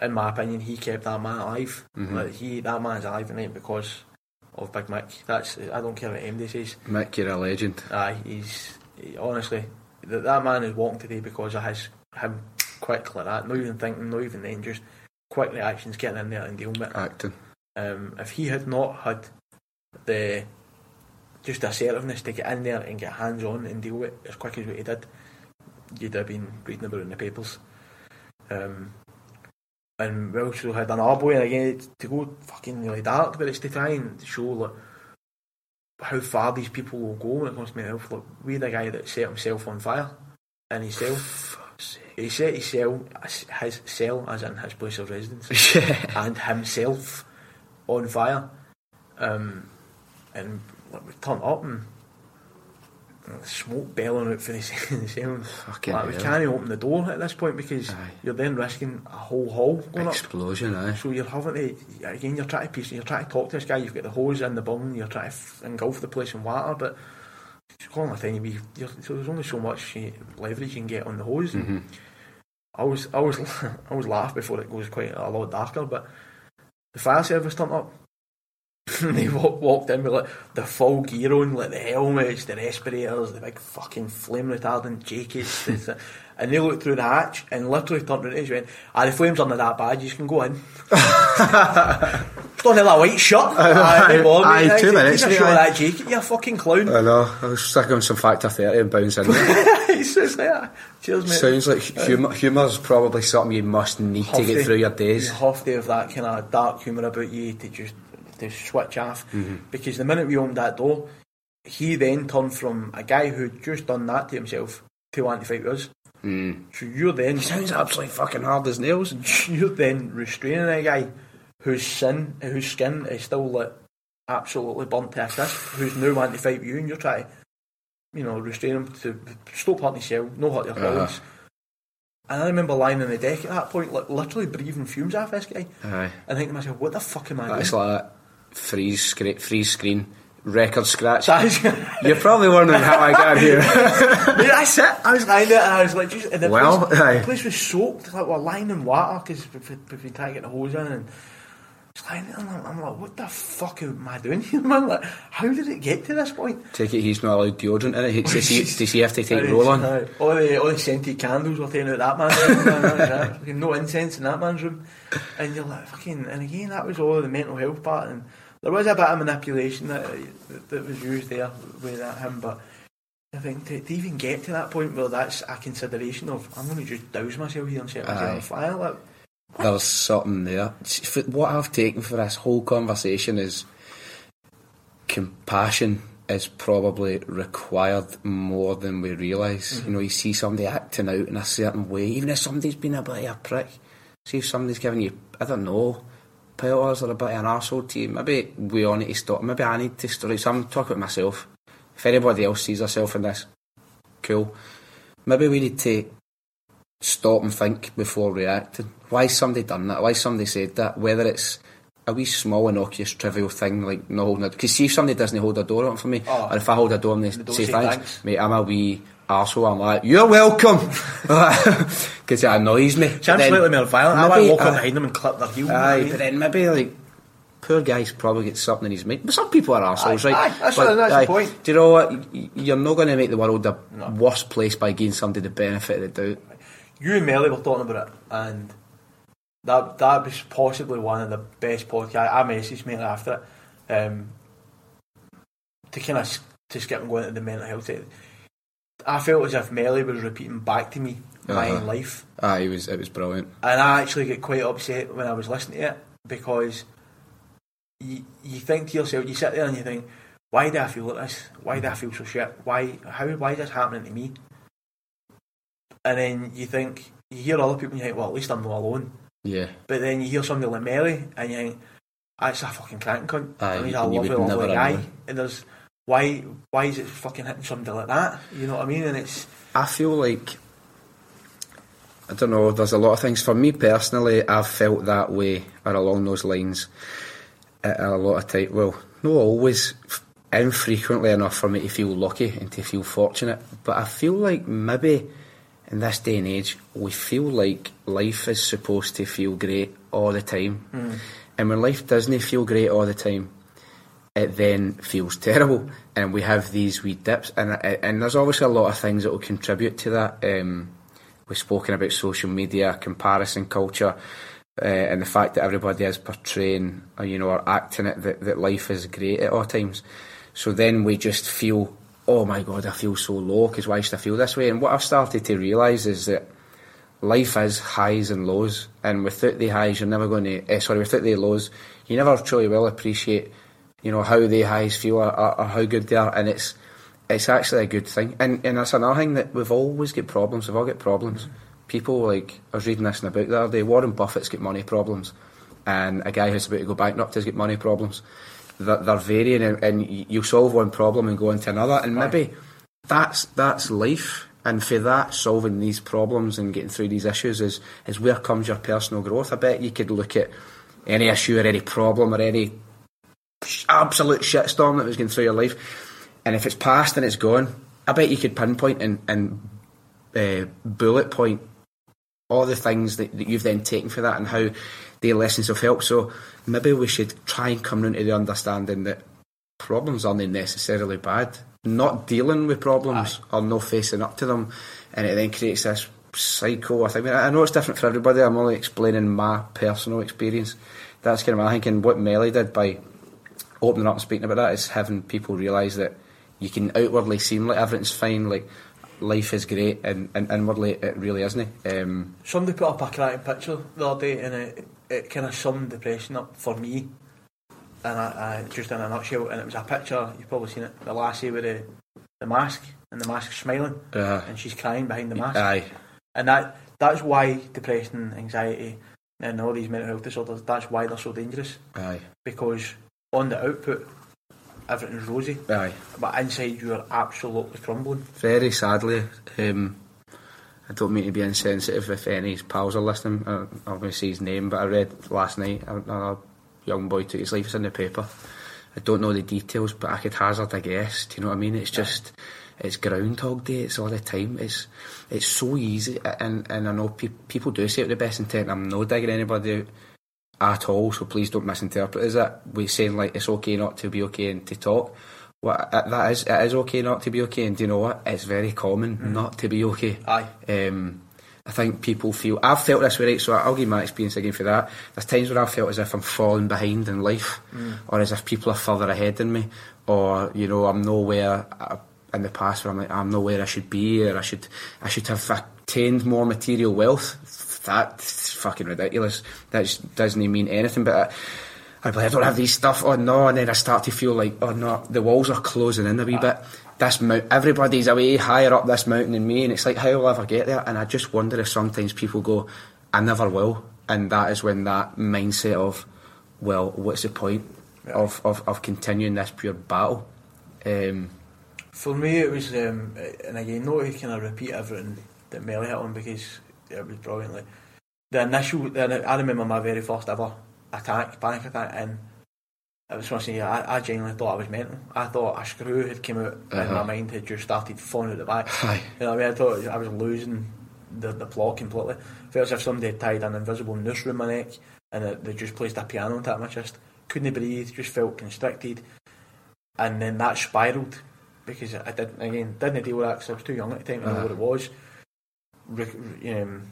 in my opinion, he kept that man alive. Mhm. Like, he that man's alive tonight because of Big Mick. That's I don't care what MD says. Mick, you're a legend. Aye, he's he, honestly that that man is walking today because of his him quick like that. Not even thinking, not even then, just quick reactions, getting in there and dealing with it. Acting. Um, if he had not had the just the assertiveness to get in there and get hands on and deal with it as quick as what he did, you'd have been reading about it in the papers. Um, and we also had an boy, and again, to go fucking really dark, but it's to try and show like how far these people will go when it comes to mental health. Like, we the guy that set himself on fire in his cell. He set his cell, his cell, as in his place of residence yeah. and himself on fire. Um, and like, we turn up and smoke bellowing out for the cell. Fucking Like, we hell. can't open the door at this point because Aye. you're then risking a whole hall going up. Explosion, aye. So you're having to again. You're trying to piece. You're trying to talk to this guy. You've got the hose in the bung. You're trying to engulf the place in water, but it's calling a. You're, so there's only so much leverage you can get on the hose. Mhm. I always, I always, I always laugh before it goes quite a lot darker. But the fire service turned up. they walk, walked in with like the full gear on, like the helmets, the respirators, the big fucking flame retardant jackets, and they looked through the hatch and literally turned around and went, "Ah, the flames aren't that bad. You can go in." On that white shirt. Aye, they bother me. Aye, two minutes, a mate, shot of aye. that jacket, you fucking clown. I know. I was stuck on some factor 30 and bounce in it's just like. Cheers, mate. Sounds like humour. Humour's probably something you must need to get through your days. Have to have that kind of dark humour about you to just to switch off. Mm-hmm. Because the minute we opened that door, he then turned from a guy who'd just done that to himself to want to fight with us. Mm. So you're then Sounds absolutely fucking hard as nails. you're then restraining a guy whose sin, whose skin is still like absolutely burnt to a crisp, who's now wanting to fight with you, and you're trying to, you know, restrain him to stop hurting yourself, no hurt your Uh-huh. And I remember lying on the deck at that point, like literally breathing fumes off this guy, Aye. and thinking to myself, "What the fuck am I doing?" It's like that freeze, scre- freeze screen, record scratch. You're probably wondering how I got here. Mate, that's it. I was lying there and I was like, just, and the, Well, place, aye. the place was soaked. Like we're lying in water because we've, we've been trying to get the hose in and just lying there. And I'm, I'm like, what the fuck am I doing here, man? Like, how did it get to this point? Take it he's not allowed deodorant in it. Does he, does he have to take roll on? aye. All the all the scented candles were taken out that man's room. man, that was it. Fucking no incense in that man's room. And you're like, fucking. And again, that was all the mental health part. And there was a bit of manipulation that that, that was used there with that him, but. I think to, to even get to that point where that's a consideration of I'm going to just douse myself here and set myself on fire. Like, There's something there. What I've taken for this whole conversation is compassion is probably required more than we realize You mm-hmm. know, you see somebody acting out in a certain way, even if somebody's been a bit of a prick. See if somebody's giving you, I don't know, pelters or a bit of an arsehole to you. Maybe we all need to stop. Maybe I need to stop. So I'm talking about myself. If anybody else sees herself in this, cool. Maybe we need to stop and think before reacting. Why somebody done that? Why somebody said that? Whether it's a wee small innocuous trivial thing like not holding it. Because see if somebody doesn't hold a door open for me, Oh. or if I hold a door and they, say thanks, thanks. mate, I'm a wee arsehole. I'm like, you're welcome, because it annoys me. Then slightly more violent. I might maybe, walk up uh, behind them and clip their heel. you know what I Aye, but then maybe like poor guy's probably got something in his mind. But some people are arseholes, Aye, right? aye, that's But, that's the point. Do you know what? You're not going to make the world a No. worse place by giving somebody the benefit of the doubt. you and Melly were talking about it, and that that was possibly one of the best podcasts. I messaged Melly after it um, to kind of to skip and go into the mental health. I felt as if Melly was repeating back to me my Uh-huh. own life, Ah, it was it was brilliant. and I actually get quite upset when I was listening to it because you you think to yourself, you sit there and you think, why do I feel like this? Why do I feel so shit? Why how why is this happening to me? And then you think you hear other people and you think, well, at least I'm not alone. Yeah, But then you hear somebody like Melly and you think, that's a fucking crank cunt. Aye, and he's a lovely, lovely never guy. And there's why why is it fucking hitting somebody like that? You know what I mean? And it's I feel like I don't know. There's a lot of things for me personally. I've felt that way or along those lines at a lot of time. Well, not always, infrequently enough for me to feel lucky and to feel fortunate. But I feel like maybe in this day and age, we feel like life is supposed to feel great all the time. Mm. And when life doesn't feel great all the time, it then feels terrible, and we have these wee dips. And and there's obviously a lot of things that will contribute to that. Um, we've spoken about social media, comparison culture, uh, and the fact that everybody is portraying, or, you know, or acting it that, that life is great at all times. So then we just feel, oh my god, I feel so low because why should I feel this way? And what I've started to realise is that life is highs and lows, and without the highs, you're never going to. Uh, sorry, without the lows, you never truly will appreciate, you know, how the highs feel or, or, or how good they are, and it's it's actually a good thing. And and that's another thing that we've always got problems. We've all got problems. People like I was reading this in a book the other day. Warren Buffett's got money problems, and a guy who's about to go bankrupt has got money problems. They're, they're varying, and, and you solve one problem and go into another, and maybe that's that's life. And for that, solving these problems and getting through these issues is is where comes your personal growth. I bet you could look at any issue or any problem or any absolute shitstorm that was going through your life, and if it's past and it's gone, I bet you could pinpoint and, and uh, bullet point all the things that, that you've then taken for that and how the lessons have helped. So maybe we should try and come into the understanding that problems aren't necessarily bad. Not dealing with problems or not facing up to them, and it then creates this cycle. I think I know it's different for everybody. I'm only explaining my personal experience. That's kind of my thinking. What Melly did by opening up and speaking about that is having people realise that you can outwardly seem like everything's fine, like life is great, and, and inwardly it really isn't. Um, Somebody put up a cracking picture the other day and it, it kind of summed depression up for me. And I, I just in a nutshell, and it was a picture, you've probably seen it, the lassie with the, the mask, and the mask smiling, uh, and she's crying behind the mask. aye, And that that's why depression, anxiety, and all these mental health disorders, that's why they're so dangerous. aye, Because on the output, everything's rosy, aye. but inside you're absolutely crumbling. Very sadly, um, I don't mean to be insensitive if any pals are listening. I obviously his name, but I read last night a, young boy took his life. It's in the paper. I don't know the details, but I could hazard a guess. Do you know what I mean? It's just it's Groundhog Day. It's all the time. It's it's so easy, and and I know pe- people do say it with the best intent. I'm no digging anybody out at all, so please don't misinterpret it as that we saying like it's okay not to be okay and to talk. Well, uh, that is it is okay not to be okay, and do you know what? It's very common not to be okay. Aye. Um, I think people feel I've felt this way, right? So I'll give my experience again for that. There's times where I've felt as if I'm falling behind in life, or as if people are further ahead than me, or you know I'm nowhere uh, in the past where I'm like I'm nowhere I should be, or I should I should have attained more material wealth. That's fucking ridiculous. That doesn't mean anything. But I, like, I don't have these stuff. Oh no! And then I start to feel like, oh no, the walls are closing in a wee bit. This mount, everybody's away higher up this mountain than me, and it's like, how will I ever get there? And I just wonder if sometimes people go, I never will, and that is when that mindset of, well, what's the point of, of, of continuing this pure battle? Um, For me, it was, um, and again, not to kind of repeat everything that Melly hit on because it was brilliantly. The initial, the, I remember my very first ever attack, panic attack, and I was say, I, I genuinely thought I was mental. I thought a screw had come out and my Uh-huh. mind had just started falling out the back. Aye. You know what I mean? I thought I was losing the, the plot completely. Felt as if somebody had tied an invisible noose around my neck and it, they just placed a piano on top of my chest. Couldn't breathe, just felt constricted. And then that spiralled because I didn't, again, didn't deal with that because I was too young at the time to know Uh-huh. what it was. Re- um,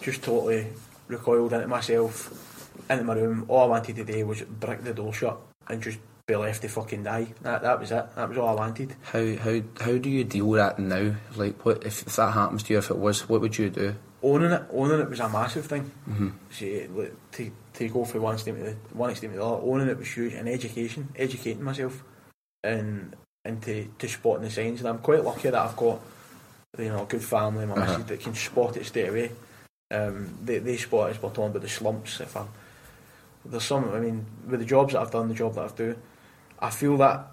just totally recoiled into myself, into my room. All I wanted to do was brick the door shut and just be left to fucking die. That, that was it. That was all I wanted. how how how do you deal with that now? Like, what if, if that happens to you? If it was, what would you do? owning it, owning it was a massive thing. Mhm. See, to to go from one extreme to the one extreme to the other, owning it was huge. And education, educating myself, and and to, to spotting the signs. And I'm quite lucky that I've got you know good family, my Uh-huh. that can spot it straight away. Um, they they spot it spot on, but the slumps. If I'm there's some, I mean, with the jobs that I've done, the job that I've done, I feel that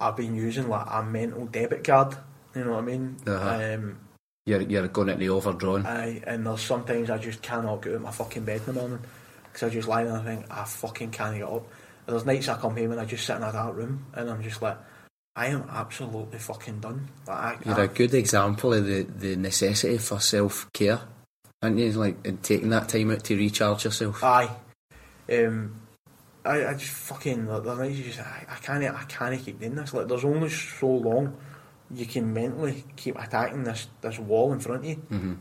I've been using like a mental debit card. You know what I mean? Uh-huh. Um, You're, you're going the overdrawn. Aye, and there's sometimes I just cannot get out of my fucking bed in the morning because I just lie there and I think I fucking can't get up. And there's nights I come home and I just sit in a dark room and I'm just like, I am absolutely fucking done. Like, I, You're I, a good example of the, the necessity for self care, aren't you? Like, and taking that time out to recharge yourself. Aye. Um, I, I just fucking like, the nights you just I, I can't I can't keep doing this. Like there's only so long you can mentally keep attacking this this wall in front of you. Mm-hmm.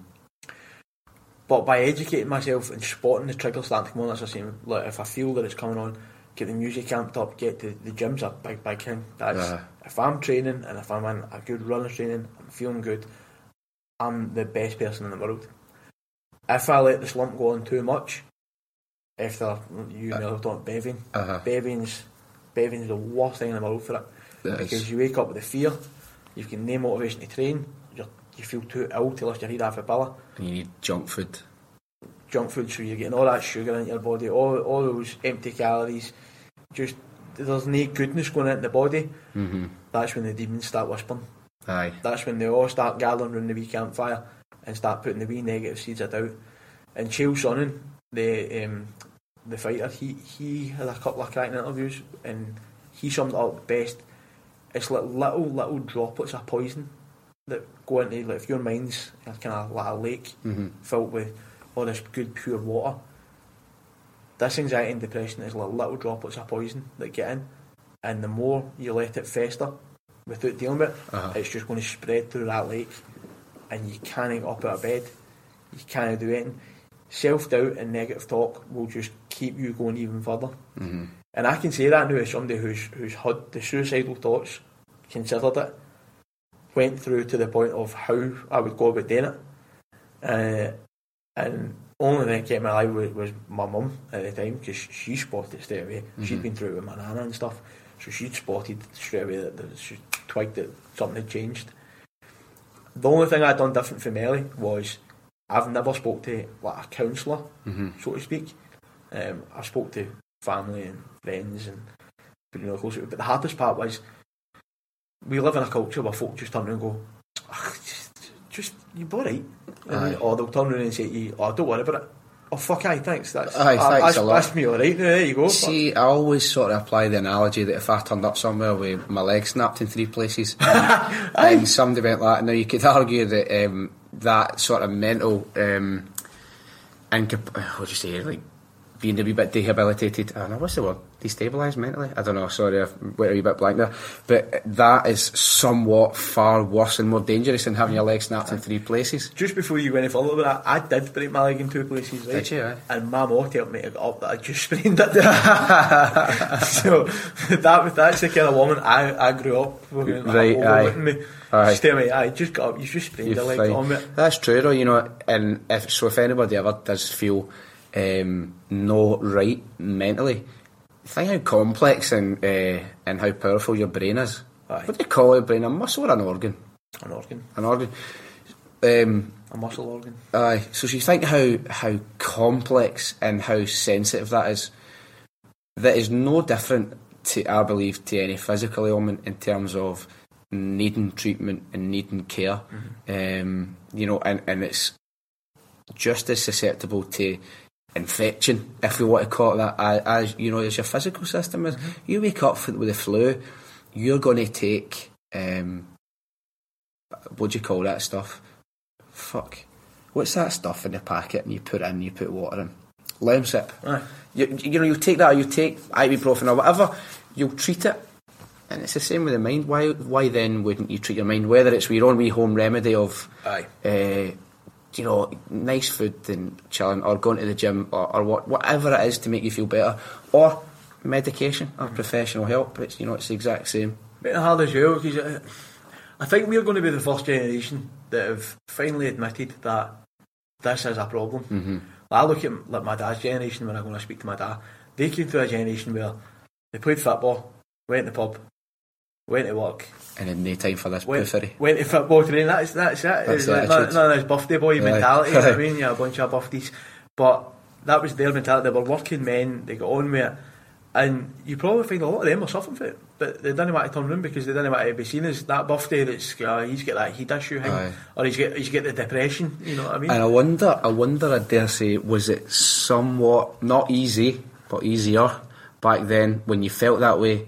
But by educating myself and spotting the triggers starting to come on, that's the same. Like if I feel that it's coming on, get the music amped up, get the the gym's a big big thing. That's Uh-huh. if I'm training and if I'm in a good running training, I'm feeling good. I'm the best person in the world. If I let the slump go on too much, after you know I've done beving, Uh-huh. beving's beving's the worst thing in the world for it That because is- you wake up with the fear, you've got no motivation to train, you're, you feel too ill to lift your head off a pillow. And you need junk food. Junk food, so you're getting all that sugar into your body, all all those empty calories. Just there's no goodness going into the body. Mm-hmm. That's when the demons start whispering. Aye. That's when they all start gathering around the wee campfire and start putting the wee negative seeds of doubt. And Chael Sonnen, the um, the fighter, he he had a couple of cracking interviews and he summed it up best. It's like little little droplets of poison that go into like if your mind's kind of like a lake Mm-hmm. filled with all this good pure water. This anxiety and depression is like little droplets of poison that get in, and the more you let it fester without dealing with it, Uh-huh. it's just going to spread through that lake, and you can't get up out of bed, you can't do anything. Self doubt and negative talk will just keep you going even further. Mm-hmm. And I can say that now as somebody who's who's had the suicidal thoughts, considered it, went through to the point of how I would go about doing it. Uh, and only thing that kept me alive was, was my mum at the time because she spotted it straight away. She'd Mhm. been through it with my nana and stuff, so she'd spotted straight away that, that she twigged that something had changed. The only thing I'd done different from Ellie was I've never spoke to like a counsellor Mm-hmm. so to speak. Um, I spoke to family and friends and you know close to it. But the hardest part was we live in a culture where folk just turn around and go, "Ah, just, you? Aye. Or they'll turn around and say to you, oh, don't worry about it. Oh, fuck, aye, thanks. That's, Aye, ah, thanks that's, a lot. That's me alright. Now, there you go. See, I always sort of apply the analogy that if I turned up somewhere with my leg snapped in three places and somebody went like, now you could argue that um, that sort of mental, um, incap- what do you say, like being a wee bit rehabilitated, I ah, don't know, what's the word? Destabilised mentally? I don't know, sorry, I went a wee bit blank there. But that is somewhat far worse and more dangerous than having your leg snapped in three places. Just before you went any further with that, I did break my leg in two places, right? Did you, aye? And my mom told me to get up that I just sprained it. so that that's the kind of woman I, I grew up with. Right, aye. me. Aye. Just tell me, I just got up, you just sprained your leg fine. on it. That's true, though. You know, and if so, if anybody ever does feel um, not right mentally, think how complex and uh, and how powerful your brain is. Aye. What do you call it? Brain? A muscle or an organ? An organ, An organ. Um, a muscle organ. aye. So you think how how complex and how sensitive that is. That is no different to I believe to any physical ailment in terms of needing treatment and needing care. Um, you know, and, and it's just as susceptible to infection, if we want to call that, as, as you know, as your physical system is. You wake up with the flu, you're going to take um, what do you call that stuff? Fuck, what's that stuff in the packet? And you put in, you put water in. Lemsip. Aye. You, you know, you take that, or you take ibuprofen or whatever. You'll treat it, and it's the same with the mind. Why? Why then wouldn't you treat your mind? Whether it's your own wee home remedy of Aye. uh, you know, nice food and chilling, or going to the gym, or, or what, whatever it is to make you feel better, or medication or professional help. It's you know, it's the exact same. Bit hard as well because uh, I think we're going to be the first generation that have finally admitted that this is a problem. Mm-hmm. I look at like my dad's generation when I go and speak to my dad. They came through a generation where they played football, went to the pub, went to work, And then no time for this went, poofery. went to football training. That's that's it. That's It's like, none, none of this birthday boy mentality. you know what I mean, yeah, a bunch of buffdies. But that was their mentality. They were working men. They got on with it, And you probably find a lot of them are suffering for it, but they don't want to turn round because they don't want to be seen as that birthday that's uh, he's got that heat issue thing, or he's got he's got the depression. You know what I mean? And I wonder, I wonder, I dare say, was it somewhat not easy, but easier back then when you felt that way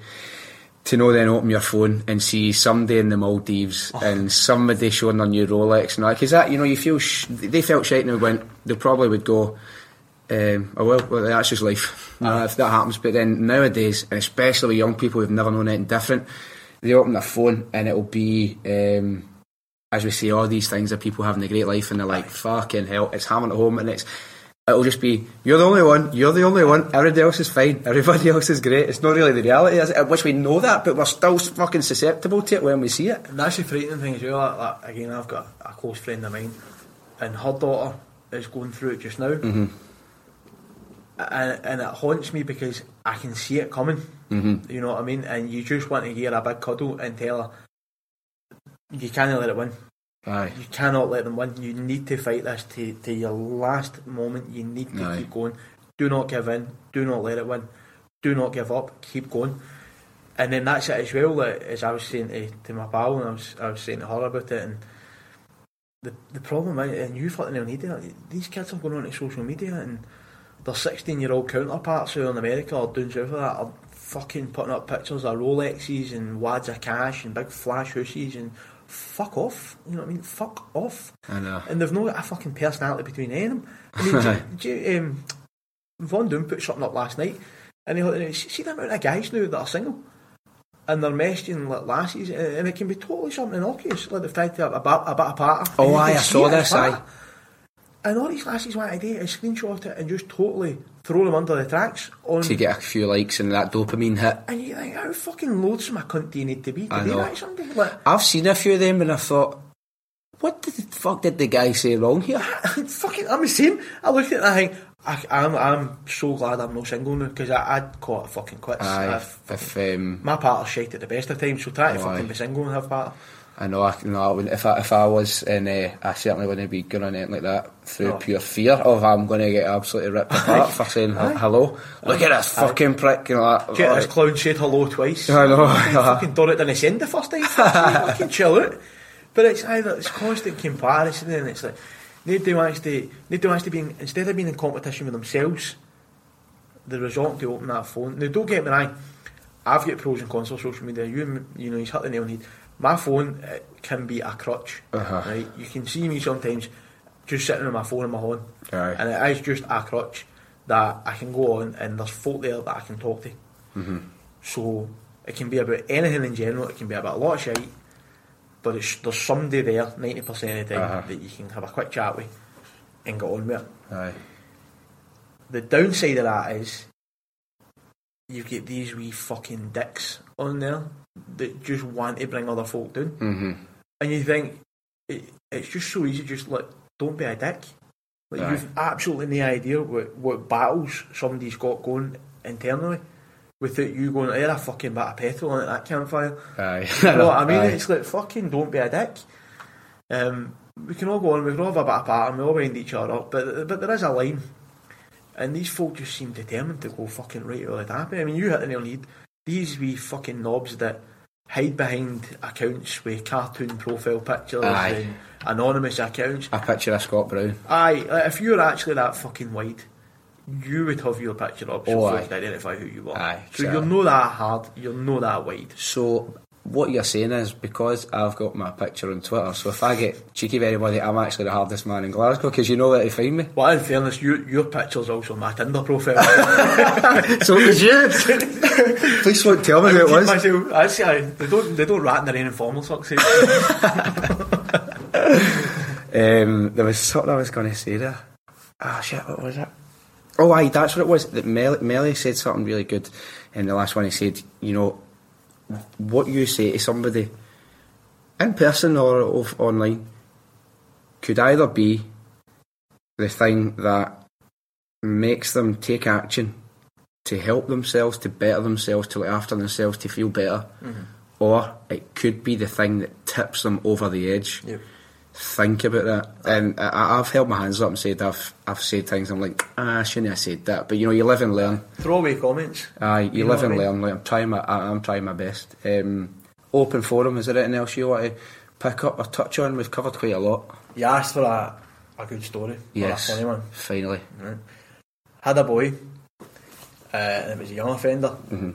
to know then open your phone and see somebody in the Maldives and somebody showing their new Rolex and all because that you know you feel sh- they felt shite and they went they probably would go. Um, oh well, well, that's just life. Know, if that happens, but then nowadays, and especially with young people who've never known anything different, they open their phone and it'll be um, as we say, all these things of people having a great life and they're like, fucking hell, it's hammering at home and it's it'll just be you're the only one, you're the only one, everybody else is fine, everybody else is great. It's not really the reality, is it? Which we know that, but we're still fucking susceptible to it when we see it. And that's the frightening thing as well. Like, like, again, I've got a close friend of mine, and her daughter is going through it just now. Mm-hmm. And, and it haunts me because I can see it coming. Mm-hmm. You know what I mean? And you just want to give her a big cuddle and tell her, you can't let it win. Aye. You cannot let them win. You need to fight this to, to your last moment. You need to Aye. keep going. Do not give in. Do not let it win. Do not give up. Keep going. And then that's it as well. Like, as I was saying to, to my pal, and I was I was saying to her about it. And the the problem is, and you fucking nail need it. These kids are going on to social media, and their sixteen year old counterparts who are in America or doing south of that are fucking putting up pictures of Rolexes and wads of cash and big flash houses and fuck off. You know what I mean? Fuck off. I know. And they've not got a fucking personality between any of them. I mean, do, do you, um, Von Doom put something up last night, and he see the amount of guys now that are single, and they're messaging like lassies, and it can be totally something innocuous, like they've tried to have a, bit- a party. Oh, aye, I saw this, aye. And all these lassies want to do is screenshot it and just totally throw them under the tracks on. To get a few likes and that dopamine hit. and you think, how fucking loathsome a cunt do you need to be to I do know. that to somebody? Like, I've seen a few of them and I thought, what the fuck did the guy say wrong here? fucking, I'm the same. I look at it and I think, I, I'm, I'm so glad I'm not single now because I'd call it fucking quits. Aye, if um, my partner's shite at the best of times, so try to fucking aye. be single and have partner. I know, I, no, I wouldn't, if I if I was, and uh, I certainly wouldn't be going on anything like that through No. pure fear of I'm going to get absolutely ripped apart for saying Aye. hello. Look at this fucking prick, you know. That, Get this clown said hello twice. I know. Fucking, fucking done it didn't send the first time. fucking chill out. But it's either it's constant comparison and it's like nobody wants to nobody wants to be instead of being in competition with themselves, the result to open that phone. Now don't get me wrong, I've got pros and cons of social media. You you know, he's hit the nail on the head. My phone it can be a crutch. Uh-huh. Right? You can see me sometimes just sitting on my phone on my. Aye. And it is just a crutch that I can go on and there's folk there that I can talk to. Mm-hmm. So it can be about anything in general, it can be about a lot of shit, but it's, there's somebody there 90% of the time Uh-huh. that you can have a quick chat with and get on with it. Aye. The downside of that is you get these wee fucking dicks on there that just want to bring other folk down. Mm-hmm. And you think it, it's just so easy, just like don't be a dick. Like Aye. you've absolutely no idea what, what battles somebody's got going internally without you going, "There a fucking bit of petrol on that campfire." Aye. You know what I mean? Aye. It's like fucking don't be a dick. Um, we can all go on, we can all have a bit of and we all wind each other up, but but there is a line, and these folk just seem determined to go fucking right over the top. I mean, you hit the nail on the head. These wee fucking knobs that hide behind accounts with cartoon profile pictures Aye. and anonymous accounts. A picture of Scott Brown. Aye, like, if you were actually that fucking wide, you would have your picture up oh, so Oh, folk aye. to identify who you are. Aye, so you're certainly. no that hard, you're no that wide. So what you're saying is because I've got my picture on Twitter, so if I get cheeky with anybody, I'm actually the hardest man in Glasgow because you know where to find me. Well, in fairness, your your picture's also my Tinder profile. so it was you. Please don't tell me who it was. Myself, I say, they don't they don't rat in their own informal success. Um, there was something I was going to say there. Ah, shit, what was it? Oh, aye, that's what it was. That Mel- Melly said something really good in the last one. He said, you know, what you say to somebody in person or off online could either be the thing that makes them take action to help themselves, to better themselves, to look after themselves, to feel better, mm-hmm. or it could be the thing that tips them over the edge. Yep. Think about that. And I, I've held my hands up and said I've I've said things. I'm like, ah, I shouldn't have said that. But you know, you live and learn. Throwaway comments. Aye, you, You live and I learn. Like I'm trying my I, I'm trying my best. Um, open forum. Is there anything else you want to pick up or touch on? We've covered quite a lot. You asked for a, a good story. Yes, funny one. finally. Right. Had a boy, uh, and it was a young offender. Mm-hmm.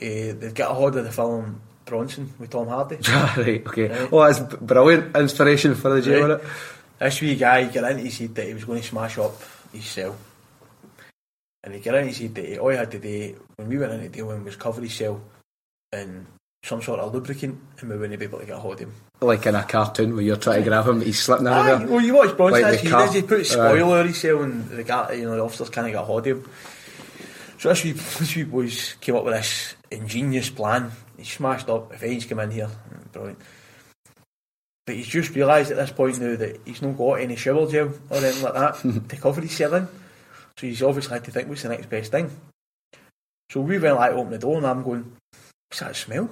Eh, they've got a hold of the film Bronson with Tom Hardy. Ah, right. Okay. Right. Oh, that's brilliant inspiration for the jail. Right. This wee guy got in, he said that he was going to smash up his cell. And he got in, he said that all he had to do when we went in to deal with him was cover his cell in some sort of lubricant and we wouldn't be able to get a hold of him. Like in a cartoon where you're trying to grab him, he's slipping out of well, you watch Bronson, Like he does, he put a Aye. spoiler in his cell and the, guy, you know, the officers can't get a hold of him. So this wee, this wee boys came up with this ingenious plan. He smashed up, if Ainge come in here, brilliant. But he's just realised at this point now that he's not got any shower gel or anything like that to cover his cell in. So he's obviously had to think what's the next best thing. So we went like open the door and I'm going, what's that smell?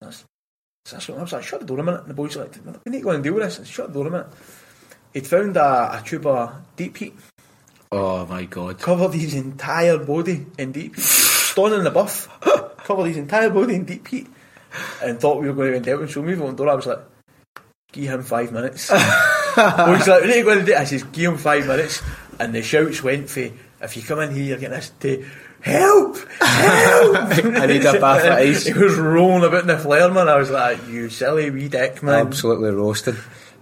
That's, that's what I was like, shut the door a minute. And the boys like, we need to go and deal with this. I said, shut the door a minute. He'd found a, a tube of deep heat, Oh my god. covered his entire body in deep heat, stone in the buff, covered his entire body in deep heat, and thought we were going to go and deal with him. So we door, I was like, give him five minutes. Like, what are you going to do? I says, give him five minutes. And the shouts went for, if you come in here, you're getting this to, help, help. I need a bath of ice. He was rolling about in the flare, man. I was like, you silly wee dick, man. Absolutely roasted.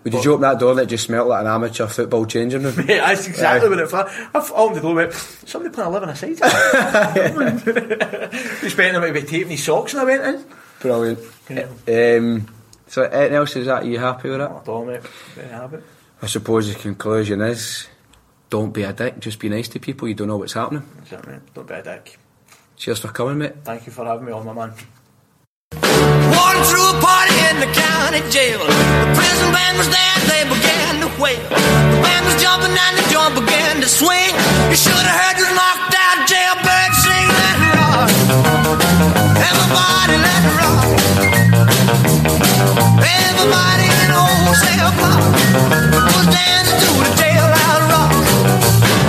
Would you open that door and it just smelt like an amateur football changing room? Mate, that's exactly what it felt. I f- opened the door and went, somebody playing 11 aside. he spent to be taping his socks and I went in. Brilliant. Yeah. Um, so, anything else? Is that you happy with it? Not at all, mate. Very happy. I suppose the conclusion is don't be a dick, just be nice to people. You don't know what's happening. Mate. Don't be a dick. Cheers for coming, mate. Thank you for having me on, my man. Through a party in the county jail. The prison band was there, they began to wail. The band was jumping and the joint began to swing. You should have heard the knocked out jailbird sing that rock. Everybody let it rock. Everybody in the whole cell block was dancing to the jailhouse rock.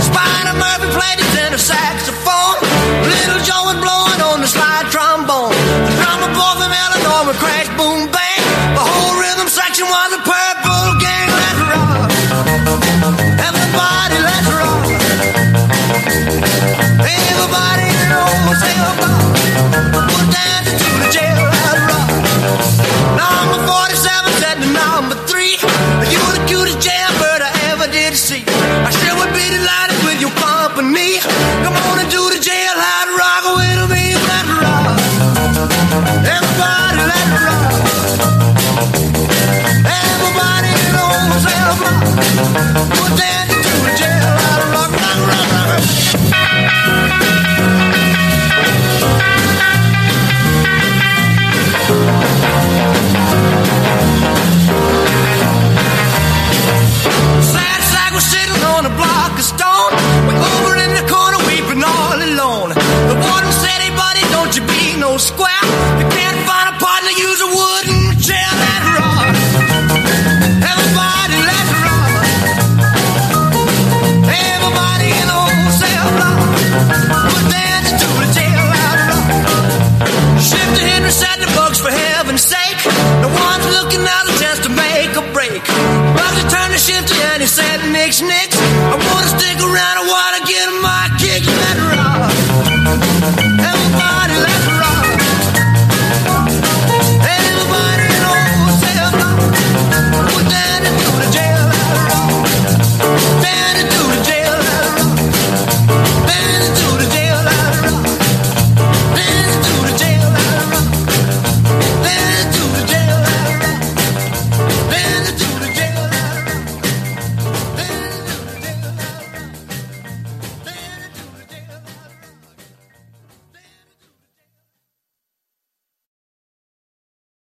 Spider Murphy played his tenor saxophone. Little Joe was blowing on the slide trombone. To the jailhouse rock. Number 47 said to number 3 You were the cutest jailbird I ever did see? I sure would be delighted with your company. Come on and do the jailhouse rock with me Let's rock Everybody let's rock. Everybody cell Shift to Henry side the bugs for heaven's sake. No one's looking out a chance to make a break. Bugs turned to shift and he said, Nick's Nick.